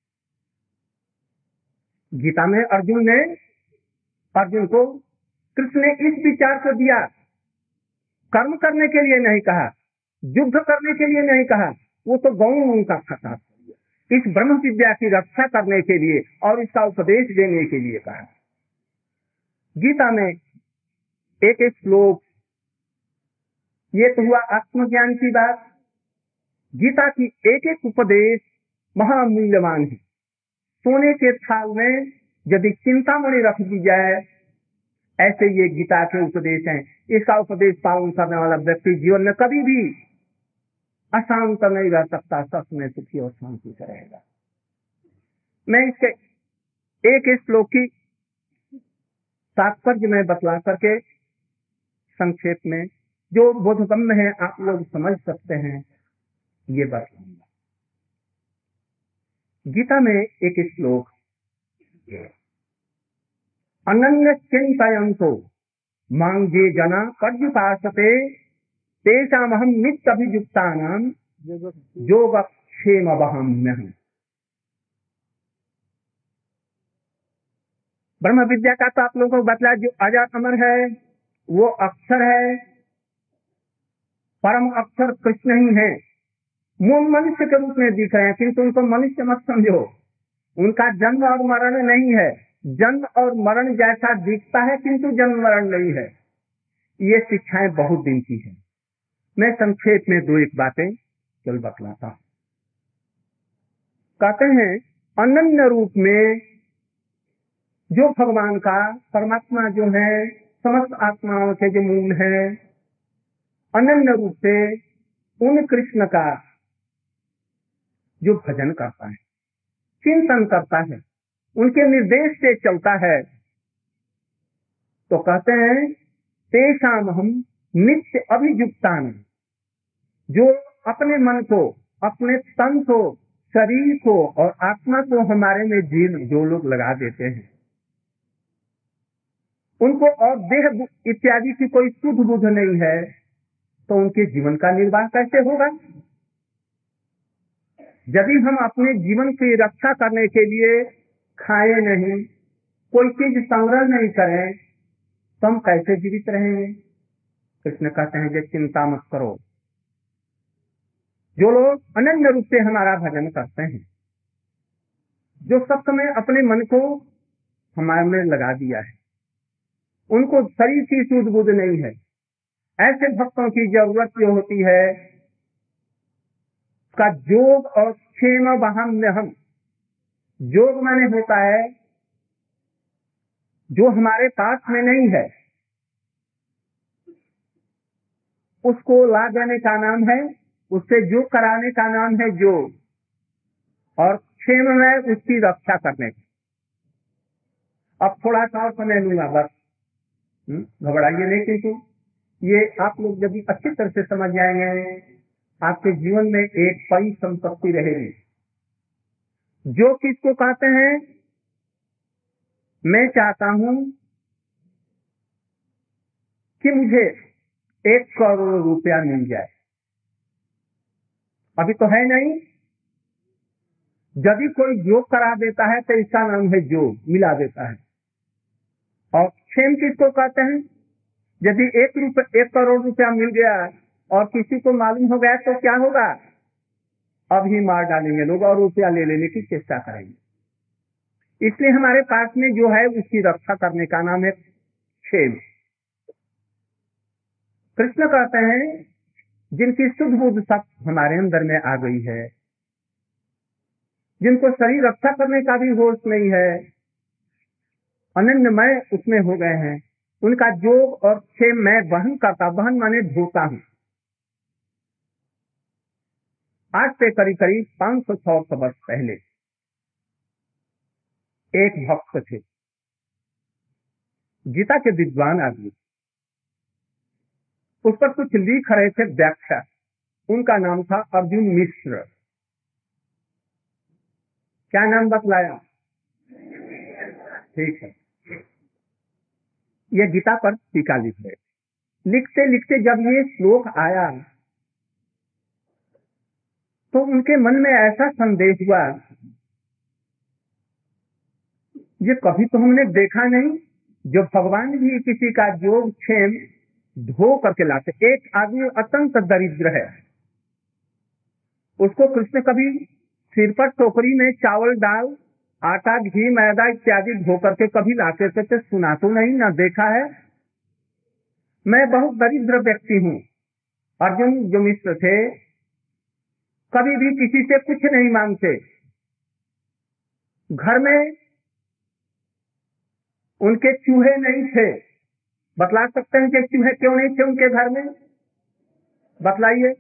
गीता में अर्जुन ने, अर्जुन को कृष्ण ने इस विचार को दिया। कर्म करने के लिए नहीं कहा। युद्ध करने के लिए नहीं कहा, वो तो गौण उनका खता इस ब्रह्म विद्या की रक्षा करने के लिए और इसका उपदेश देने के लिए कहा। गीता में एक एक श्लोक, ये तो हुआ आत्मज्ञान की बात। गीता की एक एक उपदेश महामूल्यवान है। सोने के थाल में यदि चिंतामणि रख दी जाए, ऐसे ये गीता के उपदेश हैं। इसका उपदेश पालन करने वाला व्यक्ति जीवन में कभी भी अशांत नहीं रह सकता, सच में सुखी और शांति से रहेगा। मैं इसके, एक श्लोक की तात्पर्य में बतला करके संक्षेप में, जो बोधगम्य है, आप लोग समझ सकते हैं, ये बात गीता में एक श्लोक अनन्य चिंतयंतो मांगे जना पर्युपासते तेषामहम नित्य अभियुक्ता नाम योग क्षेम वहम ब्रह्म विद्या का तो आप लोगों को बतला, जो अजा अमर है, वो अक्षर है, परम अक्षर कृष्ण ही है। वो मनुष्य के रूप में दिख रहे हैं, किंतु उनको मनुष्य मत समझो। उनका जन्म और मरण नहीं है। जन्म और मरण जैसा दिखता है, किंतु जन्म मरण नहीं है। ये शिक्षाएँ बहुत दिन की है। मैं संक्षेप में दो एक बातें चल बतलाता हूँ। कहते हैं, अनन्य रूप में जो भगवान का परमात्मा जो है, समस्त आत्माओं के जो मूल है, अनन्य रूप से उन कृष्ण का जो भजन करता है, चिंतन करता है, उनके निर्देश से चलता है। तो कहते हैं तेषाम हम नित्य अभियुक्तान, जो अपने मन को, अपने तन को, शरीर को और आत्मा को हमारे में जीव जो लोग लगा देते हैं। उनको और देह इत्यादि की कोई शुद्ध बुद्ध नहीं है तो उनके जीवन का निर्वाह कैसे होगा? यदि हम अपने जीवन की रक्षा करने के लिए खाए नहीं, कोई चीज़ संग्रह नहीं करें तो हम कैसे जीवित रहेंगे? कृष्ण कहते हैं चिंता मत करो। जो लोग अनन्य रूप से हमारा भजन करते हैं, जो सब समय अपने मन को हमारे में लगा दिया है, उनको शरीर की सूझ बूझ नहीं है। ऐसे भक्तों की ज़रूरत जो होती है का जोग और क्षेम वहम हम जोग मैंने होता है, जो हमारे पास में नहीं है उसको ला जाने का नाम है उससे जो कराने का नाम है जो और क्षेम में उसकी रक्षा करने का। अब थोड़ा सा और समय लूँगा बस। हम्म, घबराइए नहीं किंतु ये आप लोग जब अच्छी तरह से समझ जाएँगे आपके जीवन में एक बड़ी संपत्ति रहेगी। जो किसको कहते हैं मैं चाहता हूँ कि मुझे एक करोड़ रुपया मिल जाए। अभी तो है नहीं। यदि कोई योग करा देता है तो इसका नाम है योग, मिला देता है। और क्षेम किसको कहते हैं? यदि एक रुपये, एक करोड़ रुपया मिल गया और किसी को मालूम हो गया तो क्या होगा? अभी मार डालेंगे लोग और रुपया ले लेने की चेष्टा करेंगे। इसलिए हमारे पास में जो है, उसकी रक्षा करने का नाम है क्षेम कृष्ण कहते हैं, जिनकी शुद्ध बुद्ध सब हमारे अंदर में आ गई है, जिनको शरीर रक्षा करने का भी होश नहीं है, अनन्यमय उसमें हो गए हैं। उनका जोग और क्षेम मैं वहन करता, वहन माने धोता हूँ। आज से करीब करीब पाँच सौ सौ वर्ष पहले, एक भक्त थे। गीता के विद्वान आदमी उस पर कुछ लिख रहे थे व्याख्या उनका नाम था अर्जुन मिश्र। क्या नाम बतलाया? ठीक है। ये गीता पर टीका लिख रहे लिखते लिखते जब ये श्लोक आया तो उनके मन में ऐसा संदेश हुआ, ये कभी तो हमने देखा नहीं जो भगवान भी किसी का योग क्षेम धो करके लाते। एक आदमी अत्यंत दरिद्र है। उसको कृष्ण कभी सिर पर टोकरी में चावल दाल, आटा, घी, मैदा इत्यादि धो करके कभी लाते थे तो सुना तो नहीं, ना देखा है। मैं बहुत दरिद्र व्यक्ति हूँ, अर्जुन जो मिश्र थे, कभी भी किसी से कुछ नहीं मांगते। घर में उनके चूहे नहीं थे। बतला सकते हैं कि चूहे क्यों नहीं थे उनके घर में? बतलाइए।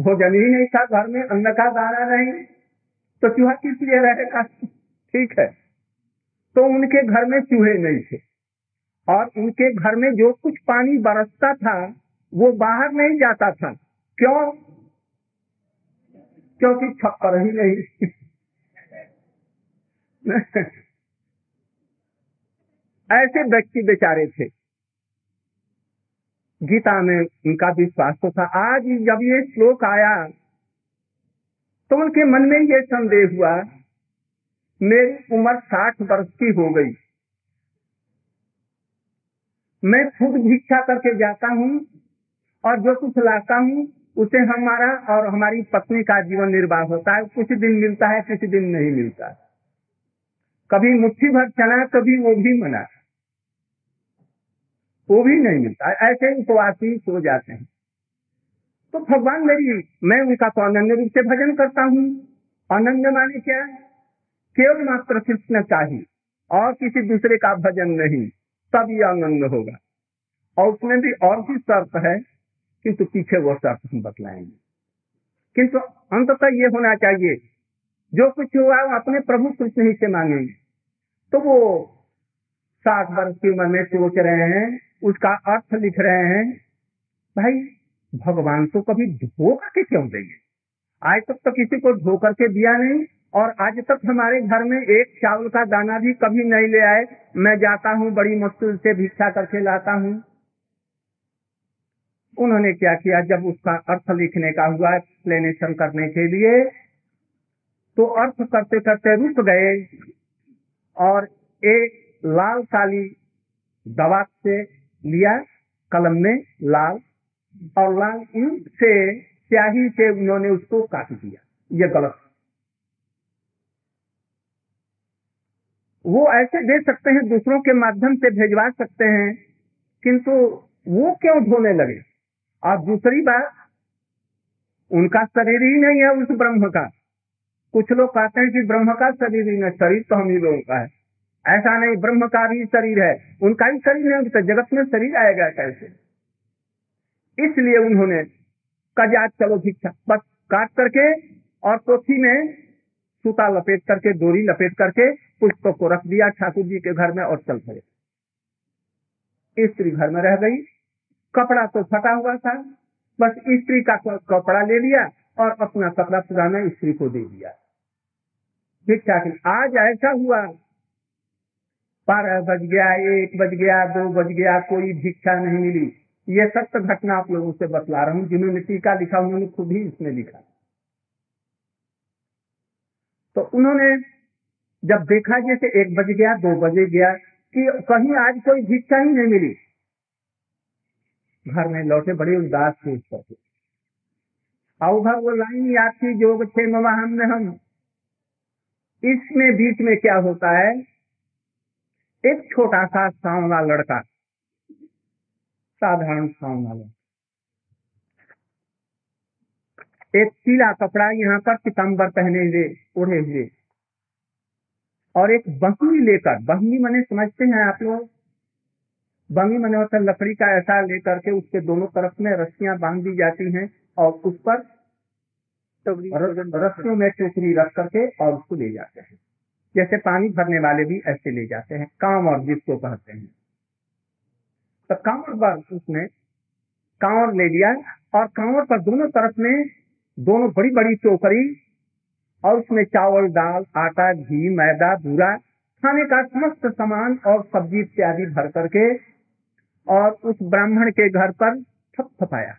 भोजन ही नहीं था घर में, अन्न का दाना नहीं। तो चूहा किस लिए रहेगा? ठीक है। तो उनके घर में चूहे नहीं थे। और उनके घर में जो कुछ पानी बरसता था, वो बाहर नहीं जाता था। क्यों? क्योंकि छप्पर ही नहीं। ऐसे व्यक्ति बेचारे थे। गीता में उनका विश्वास तो था। आज जब ये श्लोक आया तो उनके मन में ये संदेह हुआ, मेरी उम्र साठ वर्ष की हो गई। मैं खुद भिक्षा करके जाता हूँ और जो कुछ लाता हूँ, उसे हमारा और हमारी पत्नी का जीवन निर्वाह होता है। कुछ दिन मिलता है, कुछ दिन नहीं मिलता। कभी मुट्ठी भर चना, कभी वो भी मना। वो भी नहीं मिलता ऐसे उपवासी सो जाते हैं। तो भगवान मेरी, मैं उनका तो अनन्य रूप से भजन करता हूँ। अनन्य माने क्या? केवल मात्र कृष्ण चाहिए, और किसी दूसरे का भजन नहीं, तब ये आनंद होगा। और उसमें भी और भी शर्त है, किंतु पीछे वो शर्त हम बतलाएँगे। किंतु अंततः ये होना चाहिए, जो कुछ हुआ वो अपने प्रभु कृष्ण ही से मांगेंगे। तो वो साठ वर्ष की उम्र में सोच रहे हैं उसका अर्थ लिख रहे हैं, भाई, भगवान तो कभी धो करके क्यों देंगे? आज तक तो किसी को धो के दिया नहीं, और आज तक हमारे घर में एक चावल का दाना भी कभी नहीं ले आए। मैं जाता हूँ, बड़ी मुश्किल से भिक्षा करके लाता हूँ। उन्होंने क्या किया? जब उसका अर्थ लिखने का हुआ एक्सप्लेनेशन करने के लिए तो अर्थ करते करते रुक गए, और एक लाल काली दवा से लिया कलम में लाल और लाल से, स्याही से उन्होंने उसको काट दिया ये गलत। वो ऐसे दे सकते हैं, दूसरों के माध्यम से भेजवा सकते हैं, किंतु वो क्यों धोने लगे? और दूसरी बात, उनका शरीर ही नहीं है उस ब्रह्म का। कुछ लोग कहते हैं कि ब्रह्म का शरीर ही नहीं, शरीर तो हम ही लोगों का है। ऐसा नहीं, ब्रह्म का भी शरीर है। उनका ही शरीर नहीं तो जगत में शरीर आएगा कैसे? इसलिए उन्होंने कजात चलो भिक्षा, बस काट करके और पोथी में सूता लपेट करके, डोरी लपेट करके पुष्प को रख दिया ठाकुर जी के घर में और चल पड़े। स्त्री घर में रह गई। कपड़ा तो फटा हुआ था। बस स्त्री का कपड़ा ले लिया और अपना कपड़ा पुराना स्त्री को दे दिया। भिक्षा आज ऐसा हुआ। बारह बज गया, एक बज गया, दो बज गया, कोई भिक्षा नहीं मिली। ये सत्य घटना आप लोगों से बतला रहा हूँ, जिन्होंने टीका लिखा, उन्होंने खुद ही इसमें लिखा। तो उन्होंने जब देखा जैसे एक बज गया, दो बजे गया, कि कहीं आज कोई भिक्षा ही नहीं मिली। घर में लौटे बड़े उदास थे करके और उधर वो लाइन याद थी जो हम। इसमें, बीच में क्या होता है? एक छोटा सा सांवला लड़का साधारण सांवला लड़का एक पीला कपड़ा यहाँ पर पितम्बर पहने हुए ओढ़े हुए। और एक बहनी लेकर बहनी मने समझते हैं आप लोग? बंगी मने होता लकड़ी का ऐसा लेकर के उसके दोनों तरफ़ में रस्सियाँ बाँध दी जाती हैं और उस पर रस्सियों में टोकरी रख करके और उसको ले जाते हैं। जैसे पानी भरने वाले भी ऐसे ले जाते हैं कांवर जिसको कहते हैं। तो कांवर पर उसने कांवर ले लिया और कांवर पर दोनों तरफ़ में, दोनों बड़ी बड़ी टोकरी और उसमें चावल, दाल, आटा, घी, मैदा, बूरा, खाने का समस्त सामान और सब्ज़ी इत्यादि भर करके और उस ब्राह्मण के घर पर थप थपाया।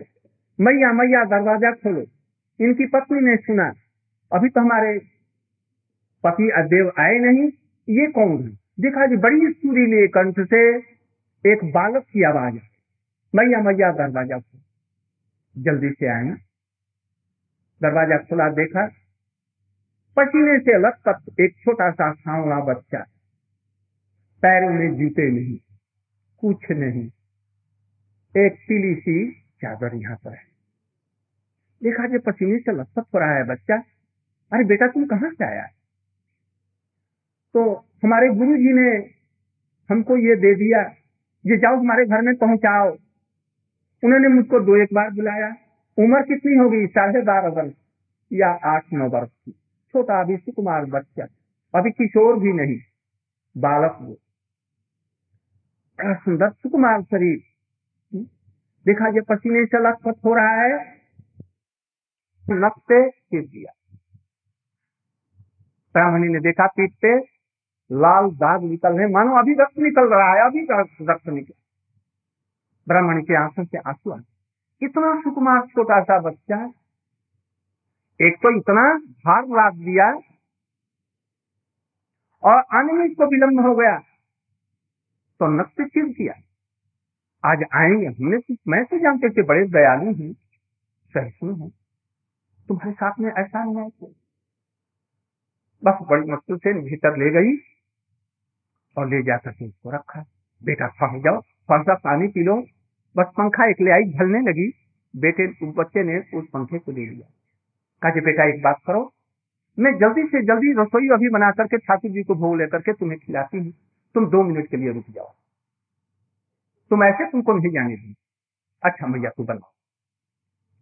मैया मैया, दरवाज़ा खोलो। इनकी पत्नी ने सुना, अभी तो हमारे पति अदेव आए नहीं, ये कौन है? देखा जी, बड़ी सुरीले कंठ से एक बालक की आवाज़ मैया मैया, दरवाज़ा खोल। जल्दी से आए दरवाज़ा खुला देखा। पसीने से लग एक छोटा सा सांवला बच्चा। पैरों में जूते नहीं, कुछ नहीं। एक पीली सी चादर यहाँ पर है। देखा जी, पसीने से लथपथ रहा है बच्चा। अरे बेटा, तुम कहाँ से आया? तो हमारे गुरु जी ने हमको ये दे दिया ये जाओ हमारे घर में पहुंचाओ। उन्होंने मुझको दो एक बार बुलाया। उम्र कितनी होगी? साढ़े बारह वर्ष या आठ नौ वर्ष की। छोटा अभी सुकुमार बच्चा अभी किशोर भी नहीं, बालक वो सुंदर सुकुमार शरीर। देखा ये पसीने से लखपत हो रहा है। नक पे दिया। ब्राह्मणी ने देखा पीट पे लाल दाग निकल रहे मानो अभी रक्त निकल रहा है, अभी रक्त निकल ब्राह्मण के आँखों से आँसू आ इतना सुकुमार छोटा सा बच्चा एक तो इतना भार लाद दिया और आने में इसको विलम्ब हो गया। तो नक्श चिर किया? आज आएँगे हमने तो मैं तो जानते थे बड़े दयालु हैं, सहिष्णु है। तुम्हारे साथ में ऐसा नहीं है। बस बड़ी मुश्किल से भीतर ले गई। और ले जाकर के उसको रखा। बेटा थम जाओ थोड़ा सा पानी पी लो। बस पंखा एक ले आई ढलने लगी। बेटे बच्चे ने उस पंखे को ले लिया। कहा बेटा, एक बात करो, मैं जल्दी से जल्दी रसोई अभी बना करके ठाकुर जी को भोग लेकर के तुम्हें खिलाती हूँ। तुम दो मिनट के लिए रुक जाओ। तुम ऐसे तुमको नहीं जाने दी अच्छा भैया तू बनाओ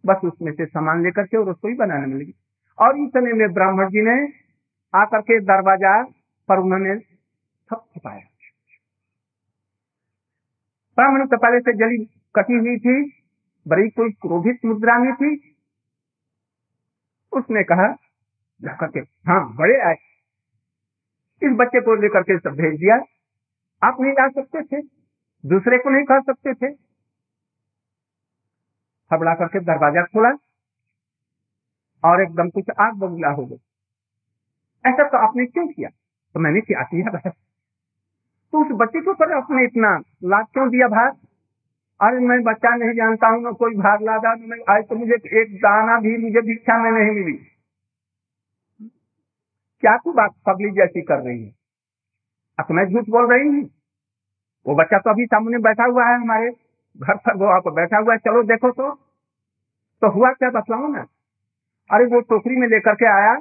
बस उसमें से सामान लेकर के रसोई बनाने में लगी। और इतने में ब्राह्मण जी ने आकर के दरवाज़ा पर उन्होंने सब छुपाया ब्राह्मण तो पहले से जली कटी हुई थी, बड़ी कोई क्रोधित मुद्रा में थी। उसने कहा जाकर के हाँ बड़े आए। इस बच्चे को लेकर के सब भेज दिया। आप नहीं जा सकते थे, दूसरे को नहीं कह सकते थे। हबड़ा करके दरवाज़ा खोला और एकदम कुछ आग बबूला हो गई। ऐसा तो आपने क्यों किया? तो मैंने क्या किया बस तो उस बच्चे के ऊपर आपने इतना लाभ क्यों दिया भाग अरे मैं बच्चा नहीं जानता हूँ, ना कोई भाग लादा आज तो मुझे एक दाना भी, मुझे भिक्षा में नहीं मिली। क्या तू बात पब्लिक जैसी कर रही है? अब तो मैं झूठ बोल रही हूँ। वो बच्चा तो अभी सामने बैठा हुआ है हमारे घर पर, वो आप बैठा हुआ है, चलो देखो तो। तो हुआ क्या बतलाऊ ना। अरे वो टोकरी में लेकर के आया,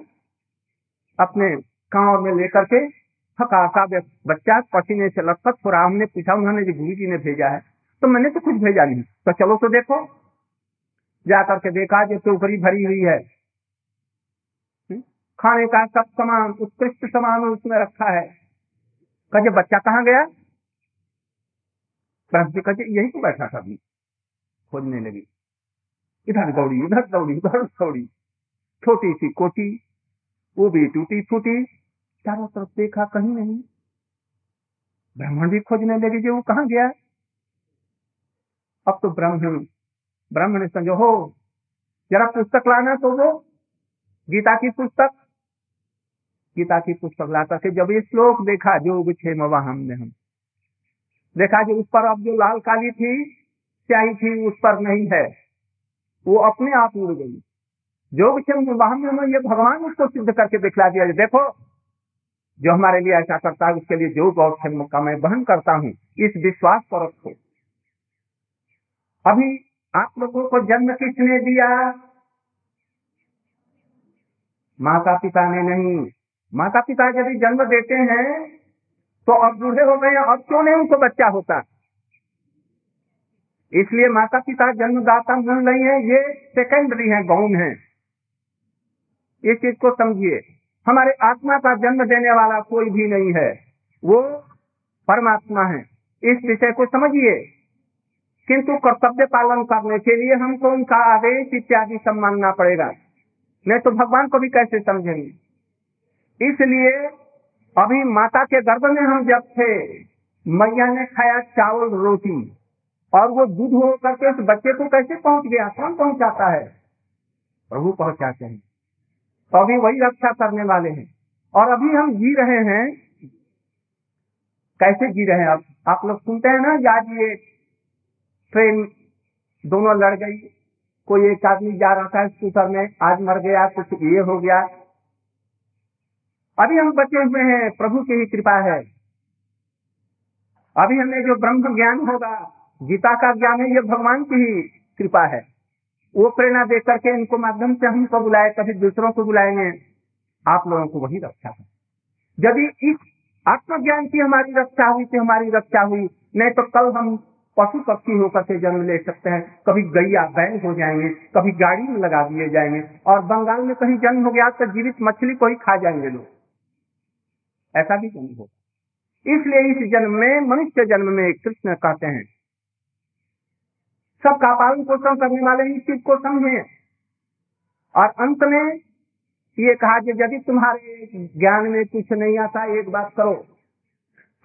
अपने गाँव में लेकर के। थका सा बच्चा पसीने से हो रहा हमने पूछा उन्होंने जो गुरु जी ने भेजा है तो मैंने तो कुछ भेजा नहीं। तो चलो तो देखो जाकर के देखा जो टोकरी भरी हुई है। खाने का सब सामान, उत्कृष्ट सामान उसमें रखा है। कहे बच्चा कहाँ गया? कहे यही तो बैठा था अभी, खोजने लगी। इधर दौड़ी उधर दौड़ी उधर दौड़ी। छोटी सी कोटी वो भी टूटी फूटी चारों तरफ़ देखा कहीं नहीं। ब्राह्मण भी खोजने लगे जो वो कहाँ गया। अब तो ब्राह्मण ब्राह्मण समझो हो जरा पुस्तक लाना तो वो, गीता की पुस्तक। गीता की पुस्तक ला करके जब ये श्लोक देखा जो छे वहाँ ने हम। देखा जो उस पर अब जो लाल काली थी, स्याही थी, उस पर नहीं है। वो अपने आप उड़ गई। जो वहाँ में ये भगवान उसको सिद्ध करके दिखला दिया, देखो जो हमारे लिए ऐसा करता है, उसके लिए जो गौर का मैं बहन करता हूँ, इस विश्वास पर रखो। अभी आप लोगों को जन्म किसने दिया? माता पिता ने नहीं। माता पिता यदि जन्म देते हैं तो अब बूढ़े हो गए, अब क्यों नहीं उनको बच्चा होता? इसलिए माता पिता जन्मदाता मिल नहीं है, ये सेकेंडरी है गौन है। इस चीज़ को समझिए। हमारे आत्मा का जन्म देने वाला कोई भी नहीं है। वो परमात्मा है। इस विषय को समझिए। किंतु कर्तव्य पालन करने के लिए हमको उनका आदेश इत्यादि सब मानना पड़ेगा। नहीं तो भगवान को भी कैसे समझेंगे इसलिए अभी माता के गर्भ में हम जब थे, मैया ने खाया चावल रोटी और वो दूध हो करके उस बच्चे को कैसे पहुँच गया? कौन पहुंचाता है? प्रभु पहुंचाते हैं। तो अभी वही रक्षा करने वाले हैं। और अभी हम जी रहे हैं, कैसे जी रहे हैं अब आप लोग सुनते हैं ना आज ये ट्रेन दोनों लड़ गई, कोई एक आदमी जा रहा था स्कूटर में, आज मर गया, कुछ ये हो गया। अभी हम बचे हुए हैं, प्रभु की ही कृपा है। अभी हमें जो ब्रह्म ज्ञान होगा, गीता का ज्ञान है, ये भगवान की ही कृपा है। वो प्रेरणा दे करके इनको माध्यम से हमको बुलाए, कभी दूसरों को बुलाएँगे, आप लोगों को वही रक्षा है। यदि इस आत्मज्ञान की हमारी रक्षा हुई थी हमारी रक्षा हुई। नहीं तो कल हम पशु पक्षी होकर के जन्म ले सकते हैं। कभी गैया बैल हो जाएँगे, कभी गाड़ी में लगा दिए जाएँगे। और बंगाल में कहीं जन्म हो गया तो जीवित मछली को ही खा जाएँगे लोग। ऐसा भी जन्म हो इसलिए इस जन्म में, मनुष्य जन्म में कृष्ण कहते हैं सबका पालन पोषण करने वाले इस चीज़ को समझे और अंत में ये कहा कि यदि तुम्हारे ज्ञान में कुछ नहीं आता, एक बात करो।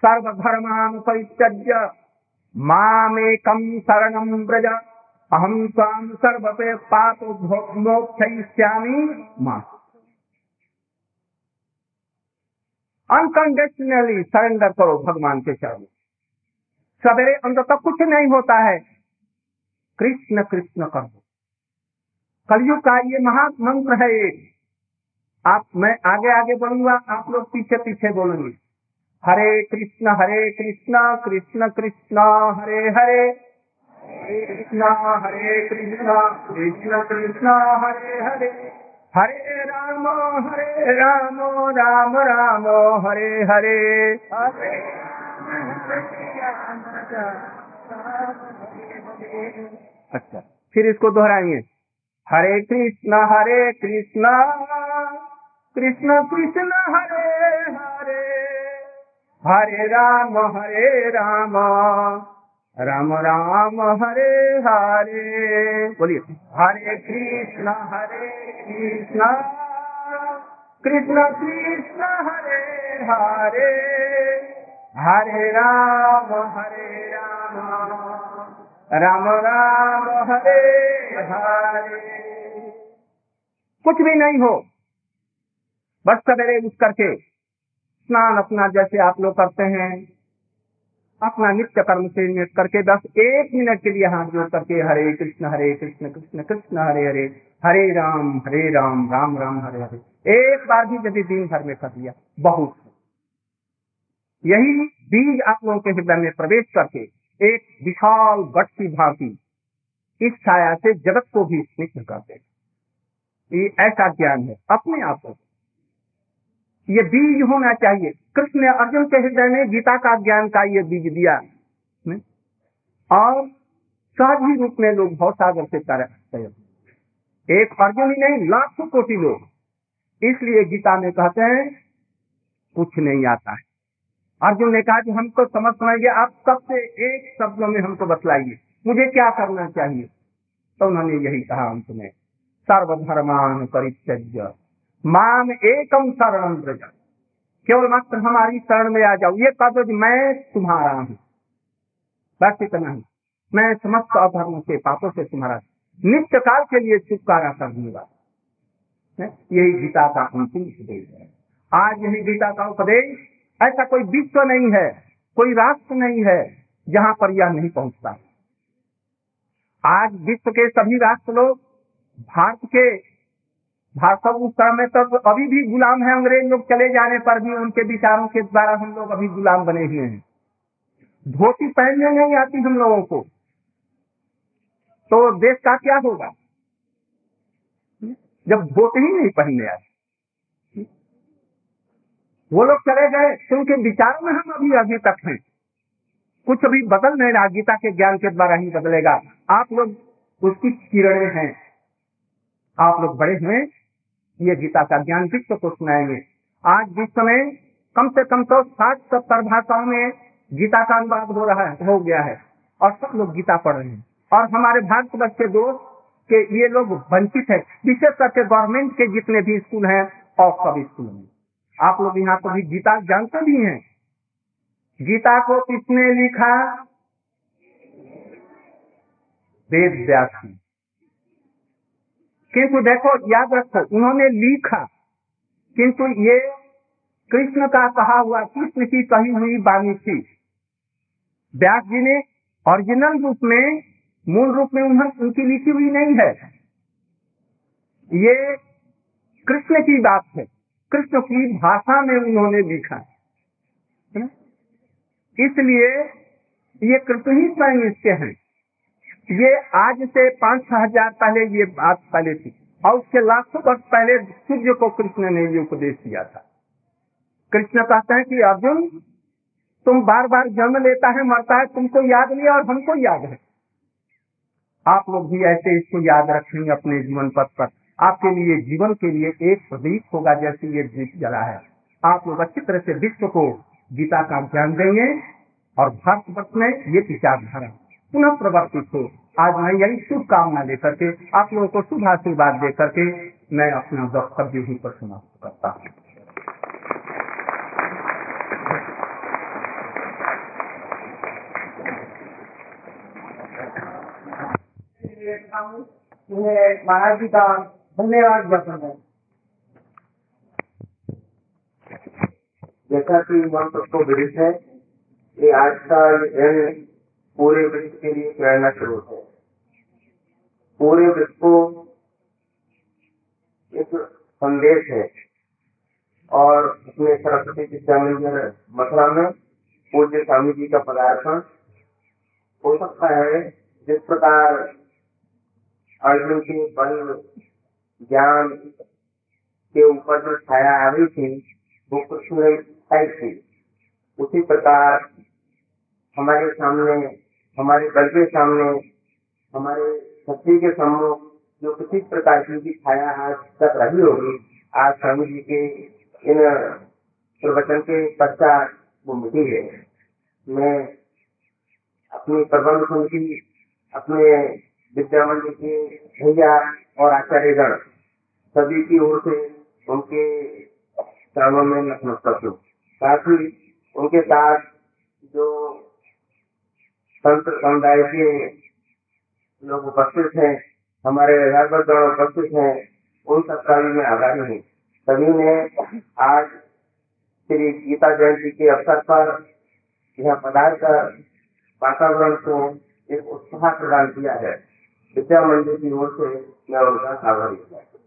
सर्वधर्मान परित्यज्य मामेकम शरणम ब्रज अहम स्वाम सर्वपे पाप मोक्ष माँ। अनकंडीशनली सरेंडर करो भगवान के चरण सवेरे अंदर तक कुछ नहीं होता है। कृष्ण कृष्ण कर दो कलयुग का ये महामंत्र है एक। आप, मैं आगे आगे बोलूँगा आप लोग पीछे पीछे बोलेंगे। हरे कृष्ण हरे कृष्ण कृष्ण कृष्ण, हरे हरे। हरे कृष्ण हरे कृष्ण कृष्ण कृष्ण, हरे हरे। हरे राम हरे राम राम राम, हरे हरे। हरे अच्छा। फिर इसको दोहराएँगे। हरे कृष्ण हरे कृष्ण कृष्ण कृष्ण, हरे हरे। हरे राम हरे राम राम राम, हरे हरे। बोलिए। हरे कृष्ण हरे कृष्ण कृष्ण कृष्ण, हरे हरे। हरे राम हरे राम। राम राम हरे हरे। कुछ भी नहीं हो, बस सवेरे उठ करके स्नान अपना जैसे आप लोग करते हैं, अपना नित्य कर्म से नियत करके बस एक मिनट के लिए हाथ जोड़ करके हरे कृष्ण हरे कृष्ण कृष्ण कृष्ण, हरे हरे हरे राम हरे राम राम राम, हरे हरे। एक बार भी यदि दिन भर में कर दिया बहुत। यही बीज आप लोगों के हृदय में प्रवेश करके एक विशाल वट की भांति इस छाया से जगत को भी स्निग्ध कर देगा। ये ऐसा ज्ञान है, अपने आप को। ये बीज होना चाहिए। कृष्ण ने अर्जुन के हृदय में गीता का ज्ञान का ये बीज दिया। ने? और सहज ही रूप में लोग बहुत सागर से तरह एक अर्जुन ही नहीं, लाखों कोटि लोग। इसलिए गीता में कहते हैं, कुछ नहीं आता है। अर्जुन ने कहा कि हमको समझ समझिए आप सबसे एक शब्दों में हमको बतलाइए, मुझे क्या करना चाहिए? तो उन्होंने यही कहा अंत में, सर्वधर्मान परित्यज्य माम एकम शरण केवल मात्र हमारी शरण में आ जाओ, ये कह मैं तुम्हारा हूँ। बस इतना ही। मैं समस्त अधर्म से, पापों से तुम्हारा नित्य काल के लिए छुटकारा कर दूँगा यही गीता का अंतिम उपदेश है। आज यही गीता का उपदेश ऐसा कोई विश्व नहीं है, कोई राष्ट्र नहीं है जहाँ पर यह नहीं पहुँचता। आज विश्व के सभी राष्ट्र लोग, भारत के भारत उस समय तक अभी भी गुलाम है, अंग्रेज़ लोग चले जाने पर भी उनके विचारों के द्वारा हम लोग अभी गुलाम बने हुए हैं। धोती पहनने नहीं आती हम लोगों को। तो देश का क्या होगा? जब धोती ही नहीं पहनने आती। वो लोग चले गए तो उनके विचारों में हम अभी अभी तक हैं। कुछ अभी बदल नहीं रहा, गीता के ज्ञान के द्वारा ही बदलेगा। आप लोग उसकी किरणें हैं। आप लोग बड़े हुए, ये गीता का ज्ञान विश्व को सुनाएँगे। आज जिस समय कम से कम तो साठ सत्तर भाषाओं में गीता का अनुवाद हो रहा है, हो गया है, और सब लोग गीता पढ़ रहे हैं। और हमारे भारतवर्ष के दोस्त के ये लोग वंचित है, विशेष करके गवर्नमेंट के जितने भी स्कूल हैं, और सब स्कूल में। आप लोग यहाँ कभी गीता जानते भी हैं। गीता को किसने लिखा? वेद व्यास। किंतु देखो, याद रखो, उन्होंने लिखा, किंतु ये कृष्ण का कहा हुआ, कृष्ण की कही हुई बानी थी। व्यास जी ने ओरिजिनल रूप में, मूल रूप में उन्होंने उनकी लिखी हुई नहीं है। ये कृष्ण की बात है। कृष्ण की भाषा में उन्होंने लिखा इसलिए ये कृष्ण ही स्वयं इसके हैं। ये आज से पाँच छह हज़ार पहले ये बात पहले थी और उसके लाखों वर्ष पहले सूर्य को कृष्ण ने ये उपदेश दिया था। कृष्ण कहते हैं कि अर्जुन, तुम बार बार जन्म लेता है, मरता है, तुमको याद नहीं और हमको याद है। आप लोग भी ऐसे इसको याद रखेंगे अपने जीवन पथ पर आपके लिए, जीवन के लिए एक प्रदीप होगा जैसे ये दीप जला है। आप लोग अच्छी तरह से विश्व को गीता का ज्ञान देंगे और भारतवर्ष में ये विचारधारा पुनः प्रवर्तित हो। आज मैं यही शुभकामना लेकर के आप लोगों को शुभ आशीर्वाद दे करके मैं अपना वक्तव्य ही पर समाप्त करता हूँ। महाराज जी का धन्यवाद ज्ञापन है जैसा कि मन सबको विदित है ये आज का यह पूरे विश्व के लिए प्रेरणा स्रोत है। पूरे विश्व को एक संदेश है और उसमें सरस्वती विद्या मंदिर मथुरा में, पूज्य स्वामी जी का पदार्पण। हो सकता है जिस प्रकार अर्जुन के बल ज्ञान के ऊपर जो छाया आ रही थी, वो में आई थी। उसी प्रकार हमारे सामने, हमारे बल के सामने, हमारे शक्ति के सम्मुख जो किसी प्रकार की छाया आज तक रही होगी, आज स्वामी जी के इन प्रवचन के पश्चात वो मिटी है। मैं अपनी प्रबंध समिति अपने विद्या मंदिर के भैया और आचार्यगण सभी की ओर से उनके चरणों में नतमस्तक हूँ। साथ ही उनके साथ जो संत समुदाय के लोग उपस्थित हैं, हमारे गण उपस्थित हैं, उन सबका भी मैं आभारी हूँ। सभी ने आज श्री गीता जयंती के अवसर पर यह पदार्थ वातावरण को एक उत्साह प्रदान किया है। विद्या मंदिर की ओर से मैं उनका आभारी हूँ।